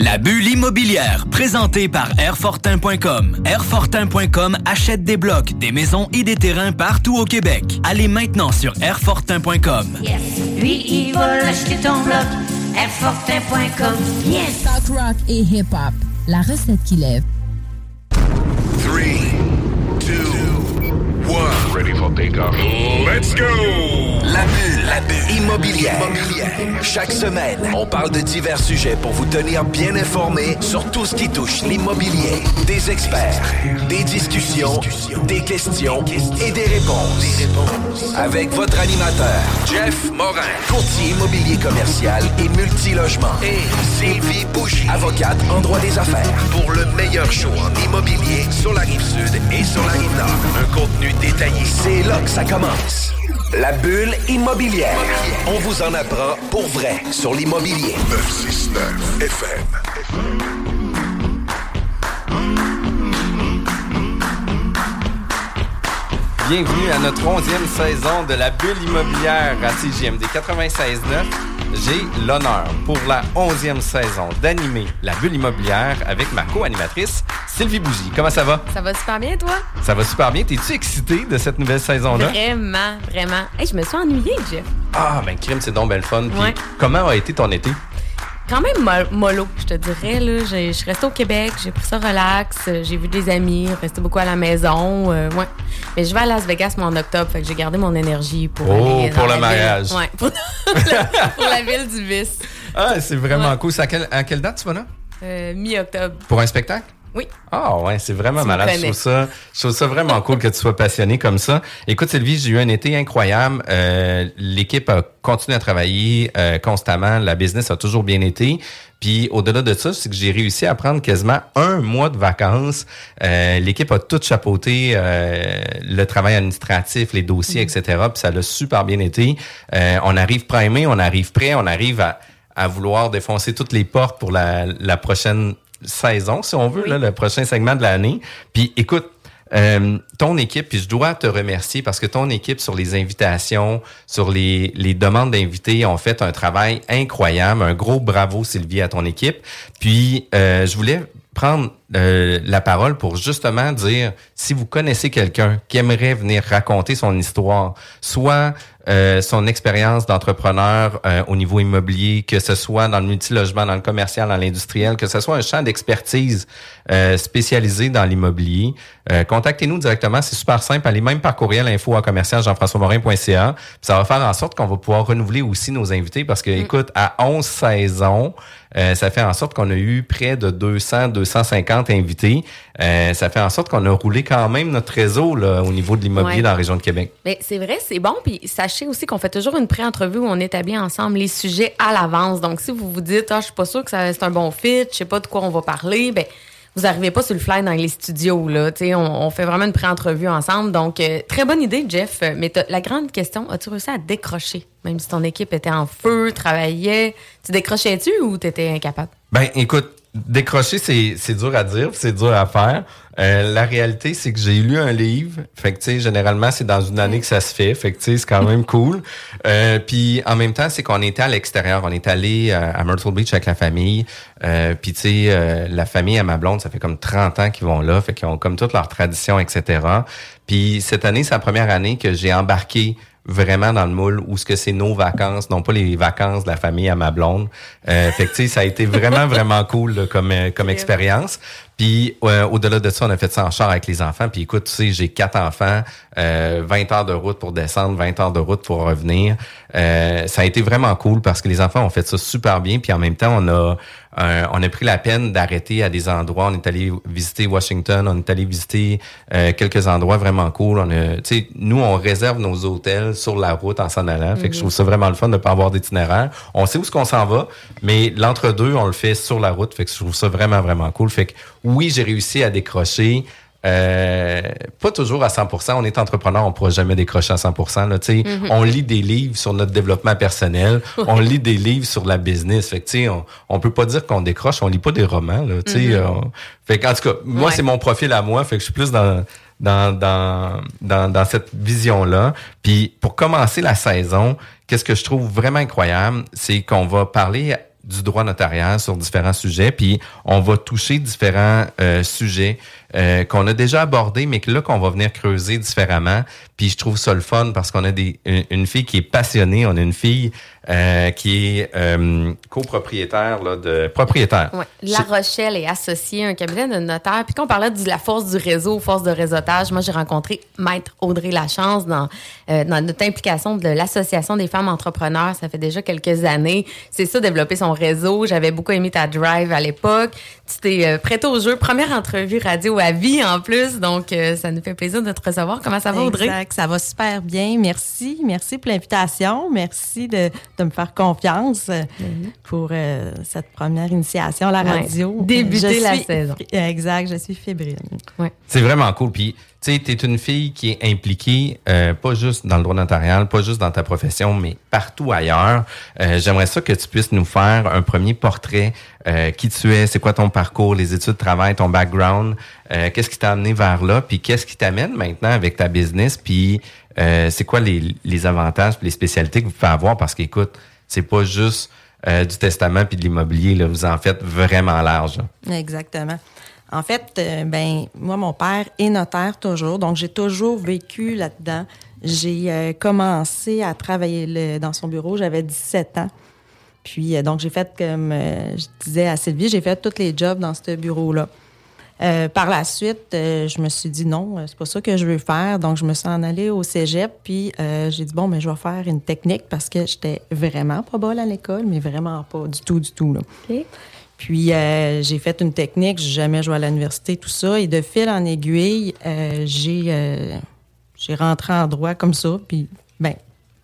La bulle immobilière, présentée par Airfortin.com. Airfortin.com achète des blocs, des maisons et des terrains partout au Québec. Allez maintenant sur Airfortin.com. Yes. Lui, il va l'acheter ton bloc. Airfortin.com. Yes. Talk rock et hip-hop. La recette qui lève. 3, 2, 1. Ready for takeoff. Let's go! La bulle, la bulle immobilière. Chaque semaine, on parle de divers sujets pour vous tenir bien informés sur tout ce qui touche l'immobilier. Des experts, des discussions, des questions et des réponses. Avec votre animateur, Jeff Morin, courtier immobilier commercial et multilogement. Et Sylvie Bougie, avocate en droit des affaires. Pour le meilleur show en immobilier sur la rive sud et sur la rive nord. Un contenu détaillé. C'est là que ça commence. La bulle immobilière. On vous en apprend pour vrai sur l'immobilier. 969 FM. Bienvenue à notre onzième saison de la bulle immobilière à CGMD 96.9. J'ai l'honneur pour la onzième saison d'animer la bulle immobilière avec ma co-animatrice Sylvie Bougie. Comment ça va? Ça va super bien, toi? Ça va super bien. T'es-tu excité de cette nouvelle saison-là? Vraiment, vraiment. Hey, je me suis ennuyée, Jeff. Ah, ben crime, c'est donc belle fun. Puis Ouais. comment a été ton été? Quand même mo- mollo, je te dirais. Là. Je suis restée au Québec, j'ai pris ça relax, euh, j'ai vu des amis, resté beaucoup à la maison. euh, ouais. Mais je vais à Las Vegas moi, en octobre, fait que j'ai gardé mon énergie pour Oh, aller pour le mariage. Ouais, pour, la, pour la ville du vice. Ah, c'est vraiment Ouais. cool. C'est à, quelle- à quelle date tu vas là? Euh, Mi-octobre. Pour un spectacle? Oui. Ah ouais, c'est vraiment malade. Je trouve ça, je trouve ça vraiment cool que tu sois passionné comme ça. Écoute Sylvie, j'ai eu un été incroyable. Euh, L'équipe a continué à travailler euh, constamment. La business a toujours bien été. Puis au-delà de ça, c'est que j'ai réussi à prendre quasiment un mois de vacances. Euh, L'équipe a tout chapeauté, euh, le travail administratif, les dossiers, etc. Puis ça l'a super bien été. Euh, on arrive primé, on arrive prêt, on arrive à, à vouloir défoncer toutes les portes pour la, la prochaine saison, si on veut, là, le prochain segment de l'année. Puis écoute, euh, ton équipe, puis je dois te remercier parce que ton équipe sur les invitations, sur les, les demandes d'invités ont fait un travail incroyable. Un gros bravo Sylvie à ton équipe. Puis euh, je voulais prendre euh, la parole pour justement dire si vous connaissez quelqu'un qui aimerait venir raconter son histoire, soit euh, son expérience d'entrepreneur euh, au niveau immobilier, que ce soit dans le multilogement, dans le commercial, dans l'industriel, que ce soit un champ d'expertise euh, spécialisé dans l'immobilier, euh, contactez-nous directement. C'est super simple. Allez même par courriel info à commercial jean-françois-morin.ca. Ça va faire en sorte qu'on va pouvoir renouveler aussi nos invités parce que, écoute, à 11 saisons, euh, ça fait en sorte qu'on a eu près de 200, 250 invités. Euh, ça fait en sorte qu'on a roulé quand même notre réseau là, au niveau de l'immobilier Ouais. dans la région de Québec. Mais c'est vrai, c'est bon. Puis sachez aussi qu'on fait toujours une pré-entrevue où on établit ensemble les sujets à l'avance. Donc, si vous vous dites, ah, je suis pas sûre que ça- c'est un bon fit, je sais pas de quoi on va parler, ben vous arrivez pas sur le fly dans les studios. Là. Tu On, on fait vraiment une pré-entrevue ensemble. Donc, euh, très bonne idée, Jeff. Mais t'as- la grande question, as-tu réussi à décrocher? Même si ton équipe était en feu, travaillait, tu décrochais-tu ou t'étais incapable? Ben, écoute, décrocher, c'est, c'est dur à dire, c'est dur à faire. Euh, la réalité, c'est que j'ai lu un livre. Fait que, tu sais, généralement, c'est dans une année que ça se fait. Fait que, tu sais, c'est quand même cool. Euh, puis, en même temps, c'est qu'on était à l'extérieur. On est allé euh, à Myrtle Beach avec la famille. Euh, puis, tu sais, euh, la famille à ma blonde, ça fait comme 30 ans qu'ils vont là. Fait qu'ils ont comme toutes leurs traditions, etc. Puis, cette année, c'est la première année que j'ai embarqué vraiment dans le moule où ce que c'est nos vacances, non pas les vacances de la famille à ma blonde. Euh, fait que, ça a été vraiment, vraiment cool là, comme, comme expérience. Puis euh, au-delà de ça, on a fait ça en char avec les enfants. Puis écoute, tu sais, j'ai quatre enfants, euh, 20 heures de route pour descendre, 20 heures de route pour revenir. Euh, ça a été vraiment cool parce que les enfants ont fait ça super bien. Puis en même temps, on a on a pris la peine d'arrêter à des endroits. On est allé visiter Washington, on est allé visiter euh, quelques endroits vraiment cool. On a, tu sais, nous, on réserve nos hôtels sur la route en s'en allant. Fait que je trouve ça vraiment le fun de pas avoir d'itinéraire. On sait où ce qu'on s'en va, mais l'entre-deux, on le fait sur la route. Fait que je trouve ça vraiment, vraiment cool. Fait que oui, j'ai réussi à décrocher. Euh, pas toujours à 100%. On est entrepreneur, on pourra jamais décrocher à 100%. Là, tu sais, Mhm. On lit des livres sur notre développement personnel. on lit des livres sur la business. Fait que, tu sais, on, on peut pas dire qu'on décroche. On lit pas des romans. Là, tu sais, Mhm. euh, fait qu'en tout cas, moi, Ouais. c'est mon profil à moi. Fait que je suis plus dans dans dans dans, dans cette vision là. Puis pour commencer la saison, qu'est-ce que je trouve vraiment incroyable, c'est qu'on va parler du droit notarial sur différents sujets, puis on va toucher différents euh, sujets euh, qu'on a déjà abordés, mais que là qu'on va venir creuser différemment. Puis je trouve ça le fun parce qu'on a des une, une fille qui est passionnée, on a une fille euh, qui est euh, copropriétaire là, de propriétaire. Ouais. La Rochelle est associée à un cabinet de notaire. Puis quand on parlait de la force du réseau, force de réseautage, moi, j'ai rencontré Maître Audrey Lachance dans, dans notre implication de l'Association des femmes entrepreneurs. Ça fait déjà quelques années. C'est ça, développer son réseau. J'avais beaucoup aimé ta drive à l'époque. Tu t'es prêté au jeu. Première entrevue radio à vie en plus. Donc, euh, ça nous fait plaisir de te recevoir. Comment ça va, Audrey? Exact, ça va super bien. Merci. Merci pour l'invitation. Merci de, de me faire confiance euh, pour euh, cette première initiation à la Ouais. radio. Débuter Je la suis- saison. Exact, je suis fébrile. Ouais. C'est vraiment cool. Puis, tu sais, tu es une fille qui est impliquée, euh, pas juste dans le droit notarial, pas juste dans ta profession, mais partout ailleurs. Euh, J'aimerais ça que tu puisses nous faire un premier portrait. Euh, qui tu es, c'est quoi ton parcours, les études de travail, ton background, euh, qu'est-ce qui t'a amené vers là, puis qu'est-ce qui t'amène maintenant avec ta business, puis euh, c'est quoi les, les avantages, les spécialités que vous pouvez avoir, parce qu'écoute, c'est pas juste du testament puis de l'immobilier, vous en faites vraiment large. Exactement. En fait, euh, ben moi, mon père est notaire toujours, donc j'ai toujours vécu là-dedans. J'ai euh, commencé à travailler le- dans son bureau, j'avais 17 ans. Puis, euh, donc, j'ai fait, comme euh, je disais à Sylvie, j'ai fait tous les jobs dans ce bureau-là. Par la suite, je me suis dit non, c'est pas ça que je veux faire. Donc, je me suis en allée au cégep, puis j'ai dit bon, mais je vais faire une technique parce que j'étais vraiment pas bonne à l'école, mais vraiment pas du tout, du tout. Là. Puis, euh, j'ai fait une technique, j'ai jamais joué à l'université, tout ça. Et de fil en aiguille, euh, j'ai euh, j'ai rentré en droit comme ça. Puis, ben,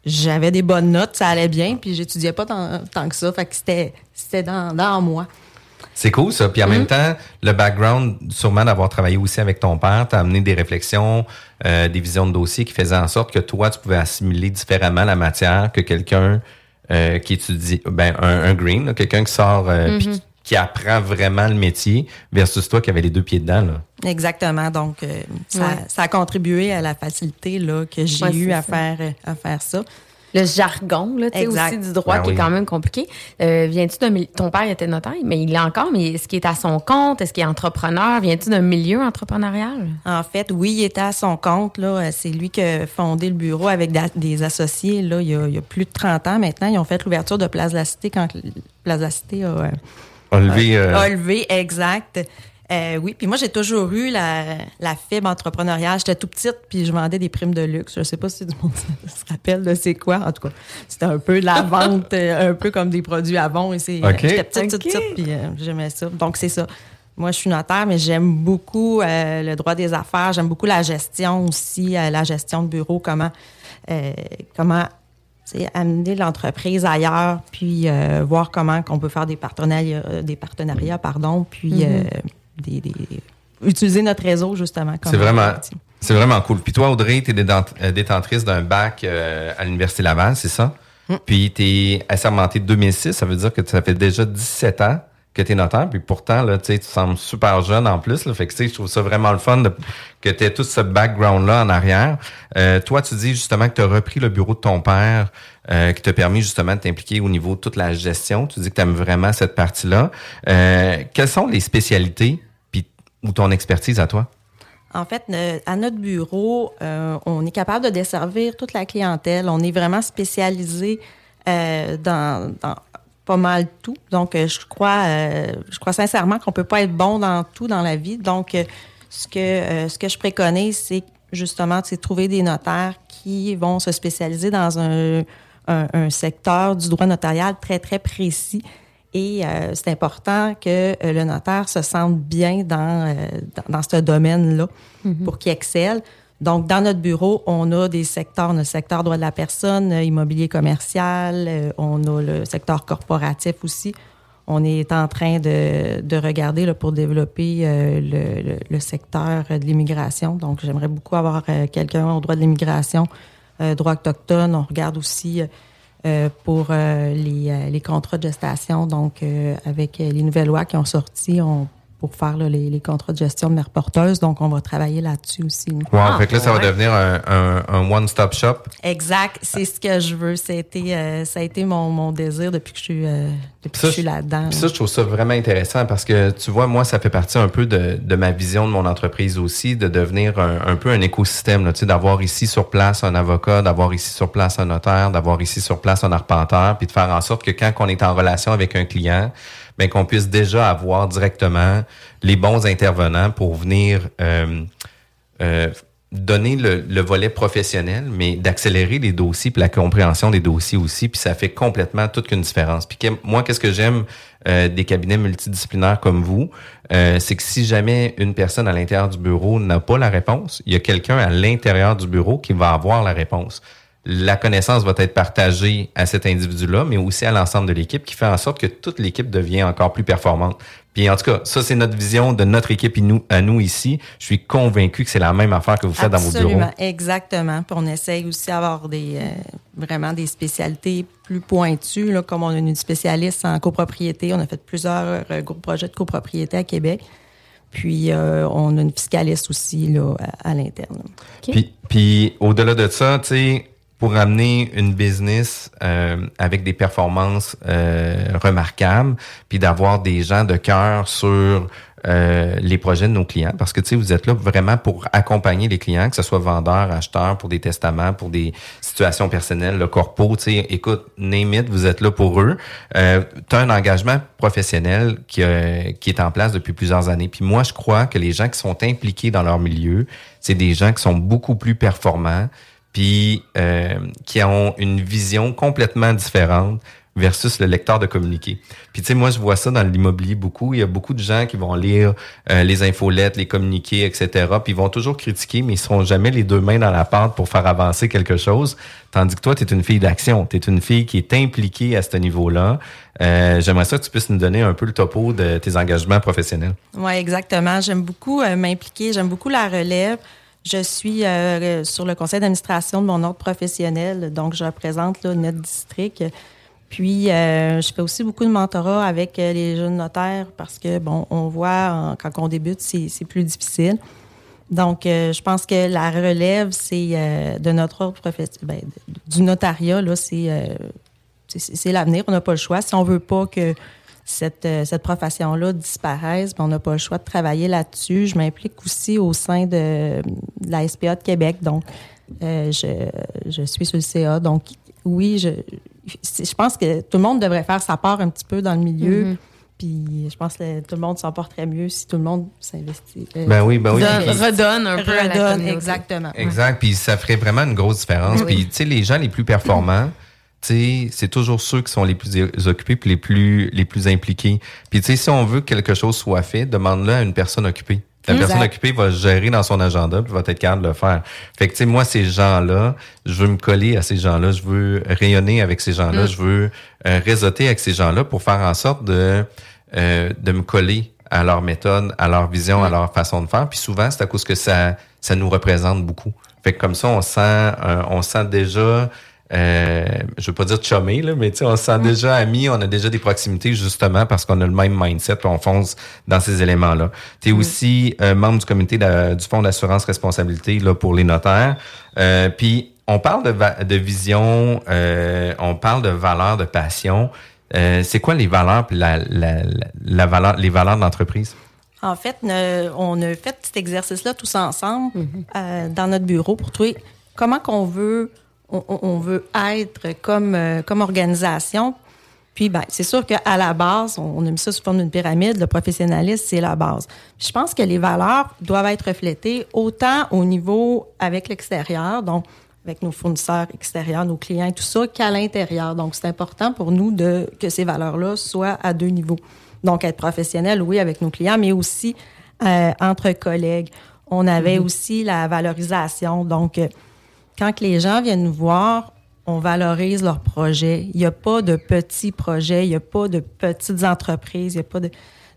j'avais des bonnes notes, ça allait bien. Puis, j'étudiais pas tant, tant que ça. Fait que c'était c'était dans, dans moi. C'est cool ça. Puis en même temps, le background, sûrement d'avoir travaillé aussi avec ton père, t'as amené des réflexions, euh, des visions de dossier qui faisaient en sorte que toi, tu pouvais assimiler différemment la matière que quelqu'un euh, qui étudie, ben un, un green, quelqu'un qui sort euh, puis Mhm. Qui, apprend vraiment le métier versus toi qui avait les deux pieds dedans. Là. Exactement. Donc, euh, ça, Ouais. ça a contribué à la facilité là, que j'ai Ouais, eu c'est à ça. faire, euh, à faire ça. Le jargon, là, tu sais, Exact. aussi du droit Ben qui oui. est quand même compliqué. Euh, viens-tu d'un ton père était notaire, mais il l'est encore, mais est-ce qu'il est à son compte? Est-ce qu'il est entrepreneur? Viens-tu d'un milieu entrepreneurial? En fait, oui, il était à son compte. Là. C'est lui qui a fondé le bureau avec des associés là, il, y a, il y a plus de 30 ans maintenant. Ils ont fait l'ouverture de Place de la Cité quand Place de la Cité a, levé, euh, exact. Euh, oui, puis moi, j'ai toujours eu la, la fibre entrepreneuriale. J'étais tout petite, puis je vendais des primes de luxe. Je sais pas si du monde se rappelle de c'est quoi. En tout cas, c'était un peu de la vente, euh, un peu comme des produits avant. Et c'est, OK. J'étais petite, petite, petite, puis euh, j'aimais ça. Donc, c'est ça. Moi, je suis notaire, mais j'aime beaucoup euh, le droit des affaires. J'aime beaucoup la gestion aussi, euh, la gestion de bureau, comment, euh, comment amener l'entreprise ailleurs, puis euh, voir comment qu'on peut faire des partenariats, euh, des partenariats, pardon, puis Mhm. euh, des, des- utiliser notre réseau justement. comme C'est vraiment, c'est vraiment cool. Puis toi, Audrey, tu es détentrice d'un bac euh, à l'Université Laval, c'est ça? Puis tu es assermentée de 2006, ça veut dire que ça fait déjà 17 ans que tu es notaire. Puis pourtant, là, tu sembles super jeune en plus. Là, fait que je trouve ça vraiment le fun de- que tu aies tout ce background-là en arrière. Euh, toi, tu dis justement que tu as repris le bureau de ton père euh, qui t'a permis justement de t'impliquer au niveau de toute la gestion. Tu dis que tu aimes vraiment cette partie-là. Euh, quelles sont les spécialités puis, ou ton expertise à toi? En fait, à notre bureau, euh, on est capable de desservir toute la clientèle. On est vraiment spécialisé euh, dans, dans pas mal tout. Donc, euh, je crois, euh, je crois sincèrement qu'on peut pas être bon dans tout dans la vie. Donc, euh, ce que euh, ce que je préconise, c'est justement c'est de trouver des notaires qui vont se spécialiser dans un, un, un secteur du droit notarial très très précis. Et euh, c'est important que euh, le notaire se sente bien dans, euh, dans, dans ce domaine-là pour qu'il excelle. Donc, dans notre bureau, on a des secteurs, le secteur droit de la personne, euh, immobilier commercial, euh, on a le secteur corporatif aussi. On est en train de, de regarder là, pour développer euh, le, le- secteur de l'immigration. Donc, j'aimerais beaucoup avoir euh, quelqu'un au droit de l'immigration, euh, droit autochtone. On regarde aussi pour les, les contrats de gestation. Donc, avec les nouvelles lois qui ont sorti, on, pour faire là, les, les contrats de gestion de mère porteuse. Donc, on va travailler là-dessus aussi. Wow, Ah, fait que là, ça va devenir un, un- un one-stop shop. Exact, c'est ce que je veux. Ça a été, euh, ça a été mon, mon désir depuis que je suis, euh, depuis que je suis là-dedans. Puis ça, je trouve ça vraiment intéressant parce que, tu vois, moi, ça fait partie un peu de, de ma vision de mon entreprise aussi, de devenir un, un peu un écosystème, tu sais, d'avoir ici sur place un avocat, d'avoir ici sur place un notaire, d'avoir ici sur place un arpenteur, puis de faire en sorte que quand on est en relation avec un client, ben qu'on puisse déjà avoir directement les bons intervenants pour venir euh, euh, donner le, le volet professionnel, mais d'accélérer les dossiers puis la compréhension des dossiers aussi, puis ça fait complètement toute une différence. Puis moi, qu'est-ce que j'aime euh, des cabinets multidisciplinaires comme vous, c'est que si jamais une personne à l'intérieur du bureau n'a pas la réponse, il y a quelqu'un à l'intérieur du bureau qui va avoir la réponse. La connaissance va être partagée à cet individu-là, mais aussi à l'ensemble de l'équipe, qui fait en sorte que toute l'équipe devient encore plus performante. Puis en tout cas, ça c'est notre vision de notre équipe et nous, à nous ici. Je suis convaincu que c'est la même affaire que vous faites dans vos bureaux. Absolument, exactement. Puis on essaye aussi d'avoir des, euh, vraiment des spécialités plus pointues, là, comme on a une spécialiste en copropriété. On a fait plusieurs euh, gros projets de copropriété à Québec. Puis euh, on a une fiscaliste aussi là, à, à l'interne. Puis, puis au-delà de ça, tu sais, pour amener une business euh, avec des performances euh, remarquables, puis d'avoir des gens de cœur sur euh, les projets de nos clients, parce que tu sais, vous êtes là vraiment pour accompagner les clients, que ce soit vendeurs, acheteurs, pour des testaments, pour des situations personnelles, le corpo, tu sais, écoute, name it, vous êtes là pour eux. Euh, tu un engagement professionnel qui, euh, qui est en place depuis plusieurs années. Puis moi, je crois que les gens qui sont impliqués dans leur milieu, c'est des gens qui sont beaucoup plus performants, puis euh, qui ont une vision complètement différente versus le lecteur de communiqué. Puis tu sais, moi, je vois ça dans l'immobilier beaucoup. Il y a beaucoup de gens qui vont lire euh, les infolettes, les communiqués, etc. Puis ils vont toujours critiquer, mais ils seront jamais les deux mains dans la pâte pour faire avancer quelque chose. Tandis que toi, tu es une fille d'action. Tu es une fille qui est impliquée à ce niveau-là. Euh, J'aimerais ça que tu puisses nous donner un peu le topo de tes engagements professionnels. Oui, exactement. J'aime beaucoup euh, m'impliquer. J'aime beaucoup la relève. Je suis euh, sur le conseil d'administration de mon ordre professionnel, donc je représente là, notre district. Puis, euh, je fais aussi beaucoup de mentorat avec euh, les jeunes notaires parce que, bon, on voit quand on débute, c'est plus difficile. Donc, euh, je pense que la relève, c'est euh, de notre ordre professionnel, du notariat, là, c'est euh, c'est l'avenir. On n'a pas le choix. Si on veut pas que cette, euh, cette profession-là disparaisse, ben, on n'a pas le choix de travailler là-dessus. Je m'implique aussi au sein de, de la SPA de Québec. Donc, euh, je, je suis sur le CA. Donc, oui, je, je pense que tout le monde devrait faire sa part un petit peu dans le milieu. Mhm. Puis, je pense que tout le monde s'en porterait mieux si tout le monde s'investit. euh, Ben oui, ben oui. Donne- Puis- redonne un peu à la redonne, exactement. Exact. Puis ça ferait vraiment une grosse différence. Oui. Puis tu sais, les gens les plus performants, c'est toujours ceux qui sont les plus occupés puis les plus les plus impliqués. Puis tu sais, si on veut que quelque chose soit fait, demande-le à une personne occupée. La Exact. personne occupée va gérer dans son agenda puis va être capable de le faire. Fait que tu sais, moi ces gens-là, je veux me coller à ces gens-là, je veux rayonner avec ces gens-là, Mm. je veux euh, réseauter avec ces gens-là pour faire en sorte de euh, de me coller à leur méthode, à leur vision, à leur façon de faire. Puis souvent, c'est à cause que ça, ça nous représente beaucoup. Fait que comme ça, on sent, euh, on sent déjà, euh, je veux pas dire chumé, là, mais tu sais, on se sent déjà amis, on a déjà des proximités justement parce qu'on a le même mindset, puis on fonce dans ces éléments-là. Tu es aussi euh, membre du comité de- du fonds d'assurance responsabilité là pour les notaires. Euh, puis on parle de, va- de vision, euh, on parle de valeur, de passion. Euh, c'est quoi les valeurs la, la, la, la valeur, les valeurs de l'entreprise? En fait, ne- on a fait cet exercice-là tous ensemble euh, dans notre bureau pour trouver comment qu'on veut, on, veut être comme, euh, comme organisation. Puis, ben, c'est sûr qu'à la base, on, on a mis ça sous forme d'une pyramide. Le professionnalisme, c'est la base. Puis je pense que les valeurs doivent être reflétées autant au niveau avec l'extérieur, donc avec nos fournisseurs extérieurs, nos clients tout ça, qu'à l'intérieur. Donc, c'est important pour nous de que ces valeurs-là soient à deux niveaux. Donc, être professionnel, oui, avec nos clients, mais aussi euh, entre collègues. On avait aussi la valorisation. Donc, euh, quand les gens viennent nous voir, on valorise leurs projets. Il n'y a pas de petits projets, il n'y a pas de petites entreprises, il n'y a pas de,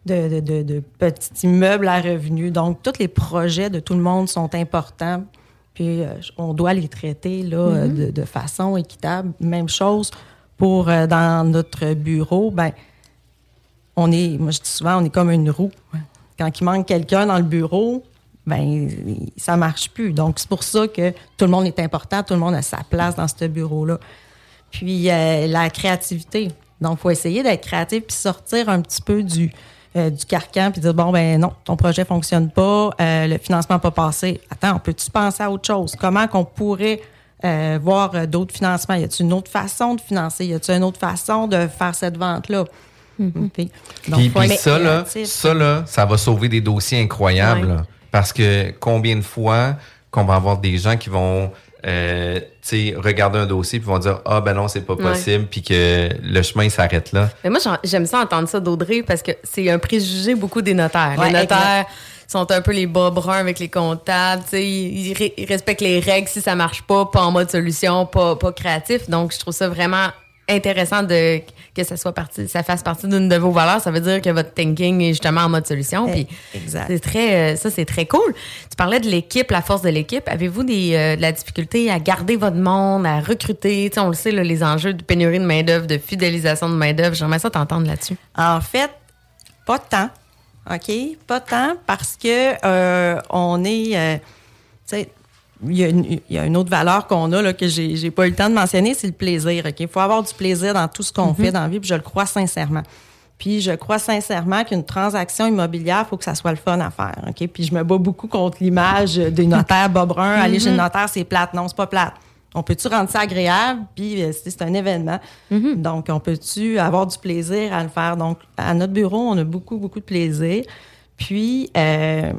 de, de, petits immeubles à revenus. Donc, tous les projets de tout le monde sont importants. Puis, euh, on doit les traiter là, euh, de, de façon équitable. Même chose pour euh, dans notre bureau. Ben, on est, moi je dis souvent, on est comme une roue. Quand il manque quelqu'un dans le bureau, ben ça marche plus. Donc c'est pour ça que tout le monde est important, tout le monde a sa place dans ce bureau-là. Puis euh, la créativité. Donc faut essayer d'être créatif puis sortir un petit peu du euh, du carcan puis dire bon ben non, ton projet fonctionne pas, euh, le financement n'a pas passé. Attends, on peut-tu penser à autre chose? Comment qu'on pourrait euh, voir euh, d'autres financements? Y a-t-il une autre façon de financer? Y a-t-il une autre façon de faire cette vente-là? Puis, donc, Puis, ça, là, créatif. ça, là, ça va sauver des dossiers incroyables. Ouais. Parce que combien de fois qu'on va avoir des gens qui vont euh, tu sais, regarder un dossier puis vont dire Ah ben non, c'est pas Ouais. possible, puis que le chemin s'arrête là. Mais moi, j'en- j'aime ça entendre ça d'Audrey parce que c'est un préjugé beaucoup des notaires. Ouais, les notaires exact. sont un peu les bas bruns avec les comptables. tu sais, Ils, ils respectent les règles si ça marche pas, pas en mode solution, pas, pas créatif. Donc, je trouve ça vraiment intéressant de que ça soit parti, ça fasse partie d'une de vos valeurs. Ça veut dire que votre thinking est justement en mode solution. Puis exact. c'est très, euh, ça c'est très cool. Tu parlais de l'équipe, la force de l'équipe. Avez-vous des, euh, de la difficulté à garder votre monde, à recruter? Tu sais, on le sait, là, les enjeux de pénurie de main d'œuvre, de fidélisation de main d'œuvre. J'aimerais ça t'entendre là-dessus. En fait, pas tant. OK? Pas tant parce que euh, on est. euh, il y, a une- il y a une autre valeur qu'on a là, que j'ai j'ai pas eu le temps de mentionner, c'est le plaisir. Il faut avoir du plaisir dans tout ce qu'on fait dans la vie, puis je le crois sincèrement. Puis je crois sincèrement qu'une transaction immobilière, il faut que ça soit le fun à faire. Puis je me bats beaucoup contre l'image des notaires bruns. Aller chez le notaire, c'est plate. Non, c'est pas plate. On peut-tu rendre ça agréable? Puis euh, c'est un événement. Donc, on peut-tu avoir du plaisir à le faire? Donc, à notre bureau, on a beaucoup, beaucoup de plaisir. Puis, euh,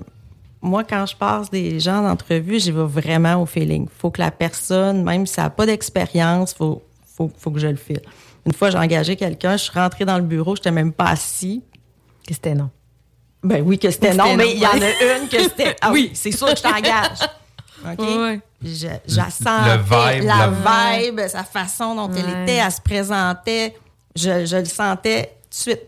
moi, quand je passe des gens d'entrevue, j'y vais vraiment au feeling. faut que la personne, même si elle n'a pas d'expérience, faut, faut, faut que je le file. Une fois, j'ai engagé quelqu'un, je suis rentrée dans le bureau, je n'étais même pas assis. Que c'était non. Ben oui, que c'était non, non, mais il y en a une que c'était. Ah oui, c'est sûr que je t'engage. OK? Je, je la vibe, vibe, sa façon dont elle était, elle se présentait, je, je le sentais tout de suite.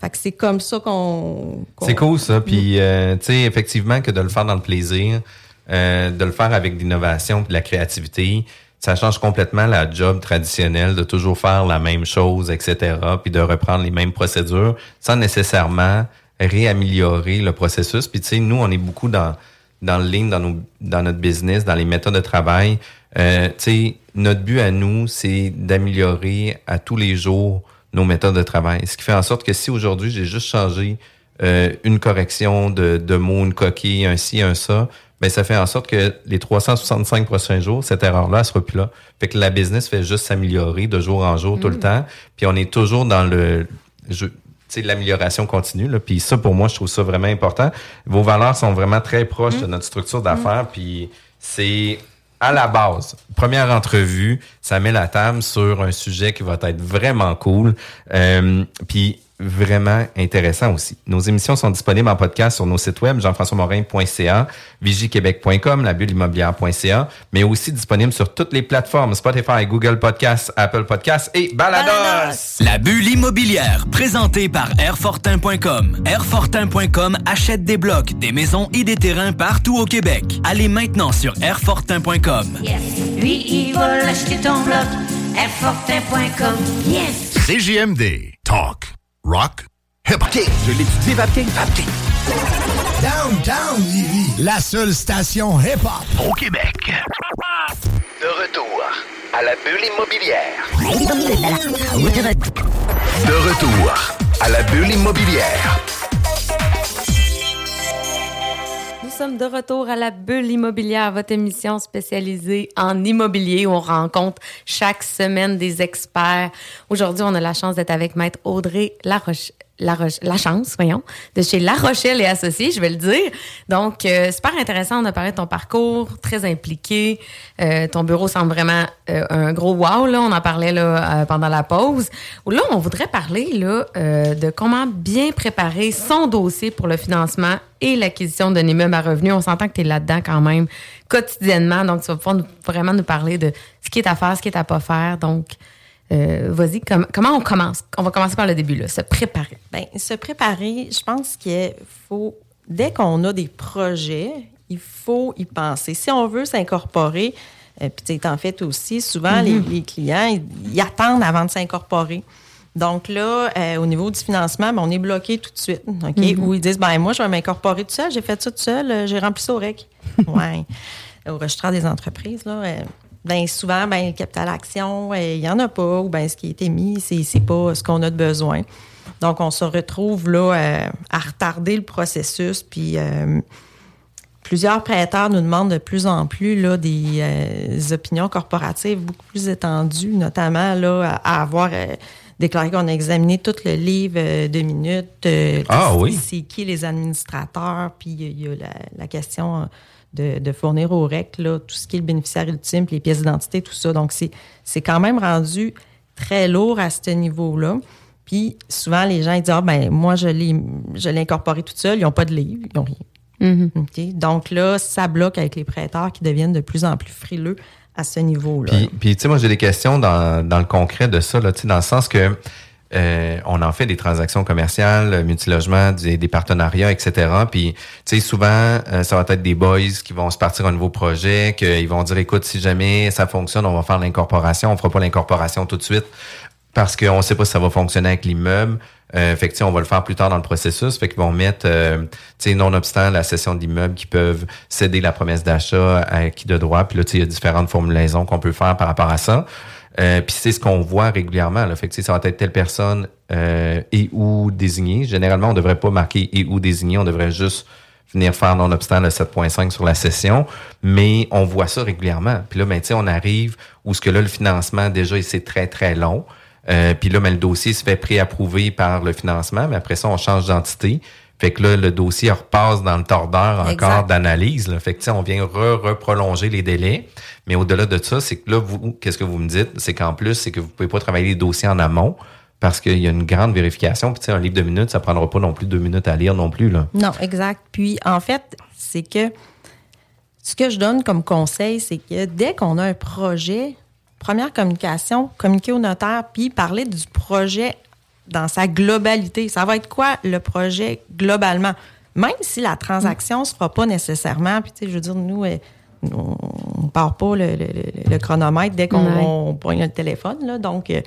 Fait que c'est comme ça qu'on. C'est cool ça. Puis, euh, tu sais, effectivement, que de le faire dans le plaisir, euh, de le faire avec l'innovation, de la créativité, ça change complètement la job traditionnelle de toujours faire la même chose, etc., puis de reprendre les mêmes procédures sans nécessairement réaméliorer le processus. Puis, tu sais, nous, on est beaucoup dans dans le ligne, dans, nos, dans notre business, dans les méthodes de travail. Euh, tu sais, notre but à nous, c'est d'améliorer à tous les jours nos méthodes de travail. Ce qui fait en sorte que si aujourd'hui, j'ai juste changé euh, une correction de, de mots, une coquille, un ci, un ça, ben ça fait en sorte que les 365 prochains jours, cette erreur-là, elle sera plus là. Fait que la business fait juste s'améliorer de jour en jour, tout le temps. Puis on est toujours dans le... je- tu sais, l'amélioration continue. Là. Puis ça, pour moi, je trouve ça vraiment important. Vos valeurs sont vraiment très proches de notre structure d'affaires. Puis c'est à la base. Première entrevue, ça met la table sur un sujet qui va être vraiment cool. Euh, puis vraiment intéressant aussi. Nos émissions sont disponibles en podcast sur nos sites web jean-françois-morin.ca, vigiquebec.com, labuleimmobilière.ca, mais aussi disponibles sur toutes les plateformes Spotify, Google Podcasts, Apple Podcasts et Balados. La bulle immobilière, présentée par Airfortin.com. Airfortin.com achète des blocs, des maisons et des terrains partout au Québec. Allez maintenant sur Airfortin.com. Yes. Lui, il va l'acheter ton bloc. Airfortin.com. Yes. CJMD. Talk. Rock. Hip hop. Je l'étudie, Vapking. Vapking. Downtown la seule station hip-hop. Au Québec. De retour à la bulle immobilière. De retour à la bulle immobilière. Sommes de retour à la bulle immobilière, votre émission spécialisée en immobilier où on rencontre chaque semaine des experts. Aujourd'hui, on a la chance d'être avec Maître Audrey Laroche, la, la chance, voyons, de chez La Rochelle et Associés, je vais le dire. Donc, euh, super intéressant. On a parlé de ton parcours, très impliqué. Euh, ton bureau semble vraiment euh, un gros wow, là. On en parlait là, euh, pendant la pause. Là, on voudrait parler là, euh, de comment bien préparer son dossier pour le financement et l'acquisition d'un immeuble à revenu. On s'entend que tu es là-dedans quand même quotidiennement. Donc, tu vas pouvoir vraiment nous parler de ce qui est à faire, ce qui est à pas faire. Donc, euh, vas-y, com- comment on commence? On va commencer par le début, là, se préparer. Bien, se préparer, je pense qu'il faut, dès qu'on a des projets, il faut y penser. Si on veut s'incorporer, euh, puis tu sais, en fait aussi, souvent, les, Mhm. les clients, ils, ils attendent avant de s'incorporer. Donc là, euh, au niveau du financement, ben, on est bloqué tout de suite. OK? Mhm. Ou ils disent, ben moi, je vais m'incorporer tout seul, j'ai fait ça tout seul, j'ai rempli ça au REC. ouais. Au registre des entreprises, là. Ben souvent, ben, le capital action, euh, il n'y en a pas, ou ben ce qui a été mis, c'est c'est pas ce qu'on a de besoin. Donc, on se retrouve là euh, à retarder le processus, puis euh, plusieurs prêteurs nous demandent de plus en plus là, des euh, opinions corporatives beaucoup plus étendues, notamment là, à, à avoir déclaré qu'on a examiné tout le livre de minutes. Ah c'est- oui. C'est qui les administrateurs, puis il y a la, la question de, de fournir au REC là, tout ce qui est le bénéficiaire ultime, puis les pièces d'identité, tout ça. Donc, c'est c'est quand même rendu très lourd à ce niveau-là. Puis souvent, les gens ils disent Ah, ben moi, je l'ai je l'ai incorporé toute seule, ils n'ont pas de livre, ils n'ont rien. Mhm. OK? Donc là, ça bloque avec les prêteurs qui deviennent de plus en plus frileux à ce niveau-là. Puis, puis tu sais, moi, j'ai des questions dans, dans le concret de ça, là, tu sais, dans le sens que euh, on en fait des transactions commerciales, euh, multilogement, des, des partenariats, etc. Puis, tu sais, souvent, euh, ça va être des boys qui vont se partir un nouveau projet, qu'ils vont dire, écoute, si jamais ça fonctionne, on va faire l'incorporation. On fera pas l'incorporation tout de suite parce qu'on ne sait pas si ça va fonctionner avec l'immeuble. Euh, fait que, on va le faire plus tard dans le processus. Fait qu'ils vont mettre, euh, nonobstant la cession d'immeuble, qui peuvent céder la promesse d'achat à qui de droit. Puis là, il y a différentes formulaisons qu'on peut faire par rapport à ça. Euh, puis c'est ce qu'on voit régulièrement. Là. Fait que, ça va être telle personne euh, et ou désignée. Généralement, on devrait pas marquer et ou désigné. On devrait juste venir faire nonobstant le 7.5 sur la session. Mais on voit ça régulièrement. Puis là, ben, on arrive où ce que là, le financement, déjà, c'est très, très long. Euh, puis là, ben, le dossier se fait préapprouver par le financement, mais après ça, on change d'entité. Fait que là, le dossier repasse dans le tordeur encore d'analyse. Fait que, tu sais, on vient re- reprolonger les délais. Mais au-delà de ça, c'est que là, vous, qu'est-ce que vous me dites? C'est qu'en plus, c'est que vous pouvez pas travailler les dossiers en amont parce qu'il y a une grande vérification. Puis, tu sais, un livre de minutes, ça prendra pas non plus deux minutes à lire non plus, là. Non, exact. Puis, en fait, c'est que ce que je donne comme conseil, c'est que dès qu'on a un projet, première communication, communiquer au notaire, puis parler du projet dans sa globalité. Ça va être quoi le projet globalement? Même si la transaction ne se fera pas nécessairement, puis tu sais, je veux dire, nous, euh, on ne part pas le, le- le- le chronomètre dès qu'on Ouais. pogne le téléphone, là. Donc, euh,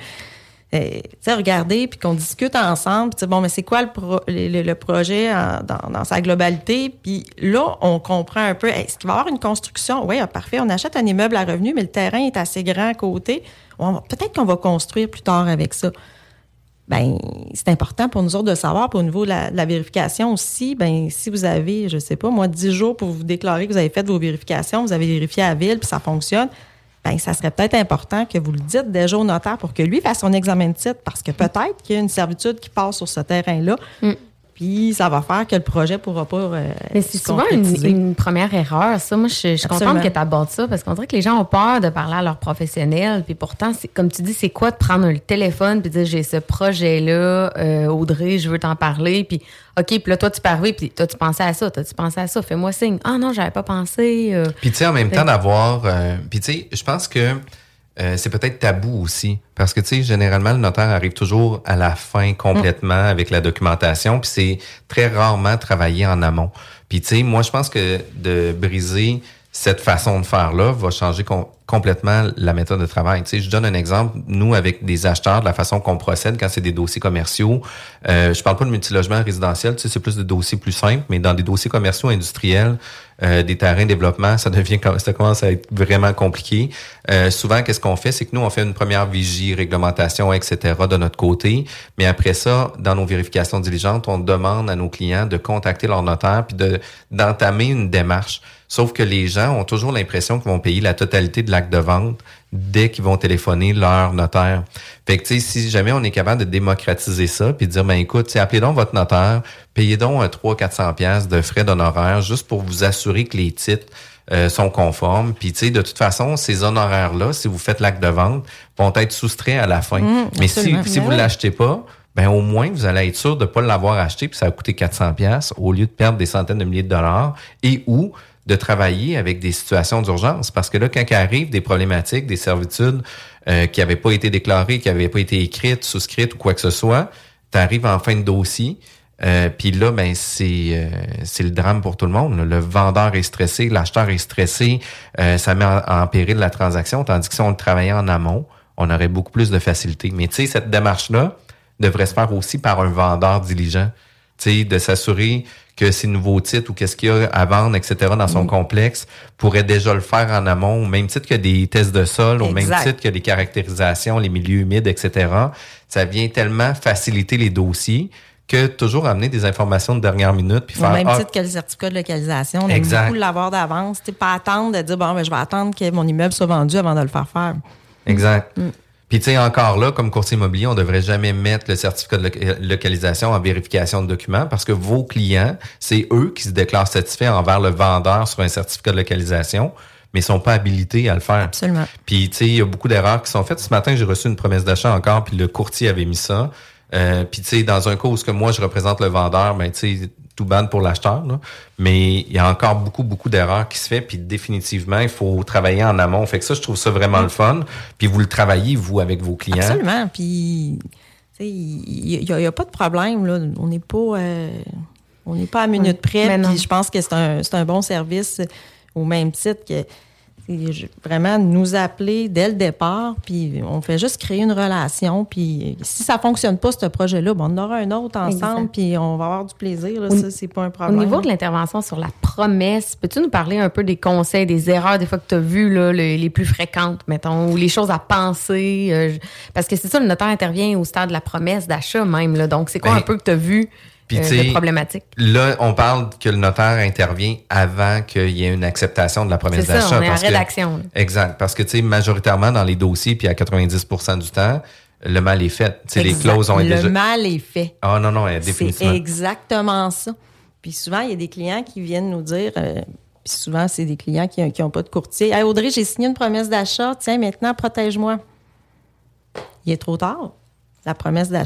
euh, tu sais, regarder, puis qu'on discute ensemble, tu sais, bon, mais c'est quoi le, pro- le, le- le projet en- dans, dans sa globalité? Puis là, on comprend un peu, est-ce qu'il va y avoir une construction? Oui, ah, parfait, on achète un immeuble à revenu, mais le terrain est assez grand à côté. Peut-être qu'on va construire plus tard avec ça. Ben, c'est important pour nous autres de savoir, puis au niveau de la, vérification aussi, ben, si vous avez, je sais pas, moi, 10 jours pour vous déclarer que vous avez fait vos vérifications, vous avez vérifié à ville, puis ça fonctionne, ben, ça serait peut-être important que vous le dites déjà au notaire pour que lui fasse son examen de titre, parce que peut-être qu'il y a une servitude qui passe sur ce terrain-là, puis ça va faire que le projet pourra pas euh, Mais c'est souvent une, première erreur. Ça, moi, je, je suis Absolument. contente que tu abordes ça parce qu'on dirait que les gens ont peur de parler à leurs professionnels. Puis pourtant, c'est, comme tu dis, c'est quoi de prendre le téléphone puis de dire j'ai ce projet-là, euh, Audrey, je veux t'en parler. Puis OK, puis là, toi, tu arriver, puis toi, tu pensais à ça, toi, tu pensais à ça, fais-moi signe. Ah non, j'avais pas pensé. euh. Puis tu sais, en même Fait- temps d'avoir... euh, puis tu sais, je pense que euh, c'est peut-être tabou aussi. Parce que tu sais, généralement, le notaire arrive toujours à la fin complètement avec la documentation. Puis c'est très rarement travaillé en amont. Puis tu sais, moi, je pense que de briser cette façon de faire-là va changer complètement la méthode de travail. Tu sais, je donne un exemple. Nous, avec des acheteurs, de la façon qu'on procède quand c'est des dossiers commerciaux, euh, je parle pas de multilogement résidentiel, tu sais, c'est plus de dossiers plus simples, mais dans des dossiers commerciaux industriels, euh, des terrains de développement, ça devient ça commence à être vraiment compliqué. Euh, souvent, qu'est-ce qu'on fait, c'est que nous on fait une première vigie, réglementation, etc. de notre côté, mais après ça, dans nos vérifications diligentes, on demande à nos clients de contacter leur notaire puis de d'entamer une démarche. Sauf que les gens ont toujours l'impression qu'ils vont payer la totalité de l'acte de vente dès qu'ils vont téléphoner leur notaire. Fait que, tu sais, si jamais on est capable de démocratiser ça, puis de dire, ben écoute, appelez donc votre notaire, payez donc un 300-400 pièces de frais d'honoraires juste pour vous assurer que les titres euh, sont conformes. Puis, tu sais, de toute façon, ces honoraires-là, si vous faites l'acte de vente, vont être soustraits à la fin. Mmh, Mais si, si vous oui. l'achetez pas, ben au moins vous allez être sûr de pas l'avoir acheté puis ça va coûter 400 pièces au lieu de perdre des centaines de milliers de dollars et ou de travailler avec des situations d'urgence parce que là quand il des problématiques, des servitudes euh, qui n'avaient pas été déclarées, qui n'avaient pas été écrites, souscrites ou quoi que ce soit, tu arrives en fin de dossier euh, puis là, ben c'est euh, c'est le drame pour tout le monde. Le vendeur est stressé, l'acheteur est stressé, euh, ça met en, en péril la transaction. Tandis que si on le travaillait en amont, on aurait beaucoup plus de facilité. Mais tu sais, cette démarche-là devrait se faire aussi par un vendeur diligent. Tu sais, de s'assurer que ces nouveaux titres ou qu'est-ce qu'il y a à vendre, etc., dans son complexe, pourrait déjà le faire en amont, au même titre que des tests de sol, au même titre que des caractérisations, les milieux humides, etc. Ça vient tellement faciliter les dossiers que toujours amener des informations de dernière minute puis Au faire même ah, titre que le certificat de localisation, on aime Exact. beaucoup l'avoir d'avance. Pas attendre de dire, bon, ben, je vais attendre que mon immeuble soit vendu avant de le faire faire. Exact. Mm. Puis tu sais, encore là, comme courtier immobilier, on devrait jamais mettre le certificat de loca- localisation en vérification de documents parce que vos clients, c'est eux qui se déclarent satisfaits envers le vendeur sur un certificat de localisation, mais ils sont pas habilités à le faire. Absolument. Puis tu sais, il y a beaucoup d'erreurs qui sont faites. Ce matin, j'ai reçu une promesse d'achat encore, puis le courtier avait mis ça. Euh, puis tu sais, dans un cas où ce que moi je représente le vendeur, ben tu sais, tout ban pour l'acheteur. là. Mais il y a encore beaucoup, beaucoup d'erreurs qui se fait. Puis définitivement, il faut travailler en amont. Fait que ça, je trouve ça vraiment le fun. Puis vous le travaillez, vous, avec vos clients. Absolument. Puis, il n'y a, il y a pas de problème. Là. On n'est pas, euh, on n'est pas à minute près. Puis je pense que c'est un, c'est un bon service au même titre que vraiment nous appeler dès le départ. Puis on fait juste créer une relation. Puis si ça fonctionne pas, ce projet-là, bon, on en aura un autre ensemble. Puis on va avoir du plaisir. Là, Au- ça, c'est pas un Au problème. niveau de l'intervention sur la promesse, peux-tu nous parler un peu des conseils, des erreurs des fois que tu as vues, là, le- les plus fréquentes, mettons, ou les choses à penser? euh, parce que c'est ça, le notaire intervient au stade de la promesse d'achat même. Là, donc, c'est quoi Ben, un peu que tu as vu? Puis, euh, de problématique? Là, on parle que le notaire intervient avant qu'il y ait une acceptation de la promesse C'est ça, d'achat. on est parce que- rédaction, là. exact. Parce que, tu sais, majoritairement dans les dossiers, puis à 90% du temps, le mal est fait. Tu sais, les clauses ont Le déjà... mal est fait. Ah non, non, C'est définitivement. exactement ça. Puis souvent, il y a des clients qui viennent nous dire, euh, puis souvent, c'est des clients qui n'ont pas de courtier. Hey, Audrey, j'ai signé une promesse d'achat. Tiens, maintenant, protège-moi. Il est trop tard. La promesse d'achat.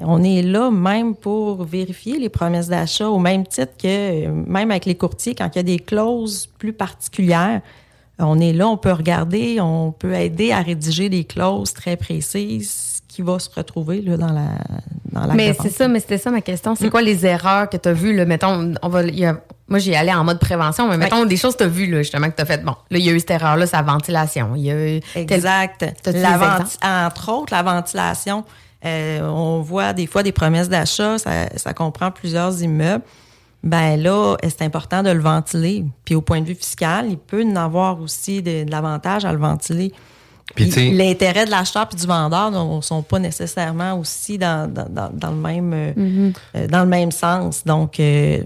on est là même pour vérifier les promesses d'achat au même titre que même avec les courtiers, quand il y a des clauses plus particulières, on est là, on peut regarder, on peut aider à rédiger des clauses très précises qui va se retrouver là, dans la dans Mais c'est ça, mais c'était ça ma question. Mm. C'est quoi les erreurs que tu as vues, là, mettons, on va, y a- moi j'ai allé en mode prévention, mais mettons des choses que tu as vues, là, justement, que tu as fait. Bon, là, il y a eu cette erreur-là, sa ventilation. Il y a eu Exact. La venti- entre autres, la ventilation. Euh, on voit des fois des promesses d'achat, ça, ça comprend plusieurs immeubles. Ben là, c'est important de le ventiler? Puis au point de vue fiscal, il peut y en avoir aussi de, de l'avantage à le ventiler. L'intérêt de l'acheteur puis du vendeur ne sont pas nécessairement aussi dans, dans, dans- dans le, même, euh, Mhm. euh, dans le même sens. Donc, euh,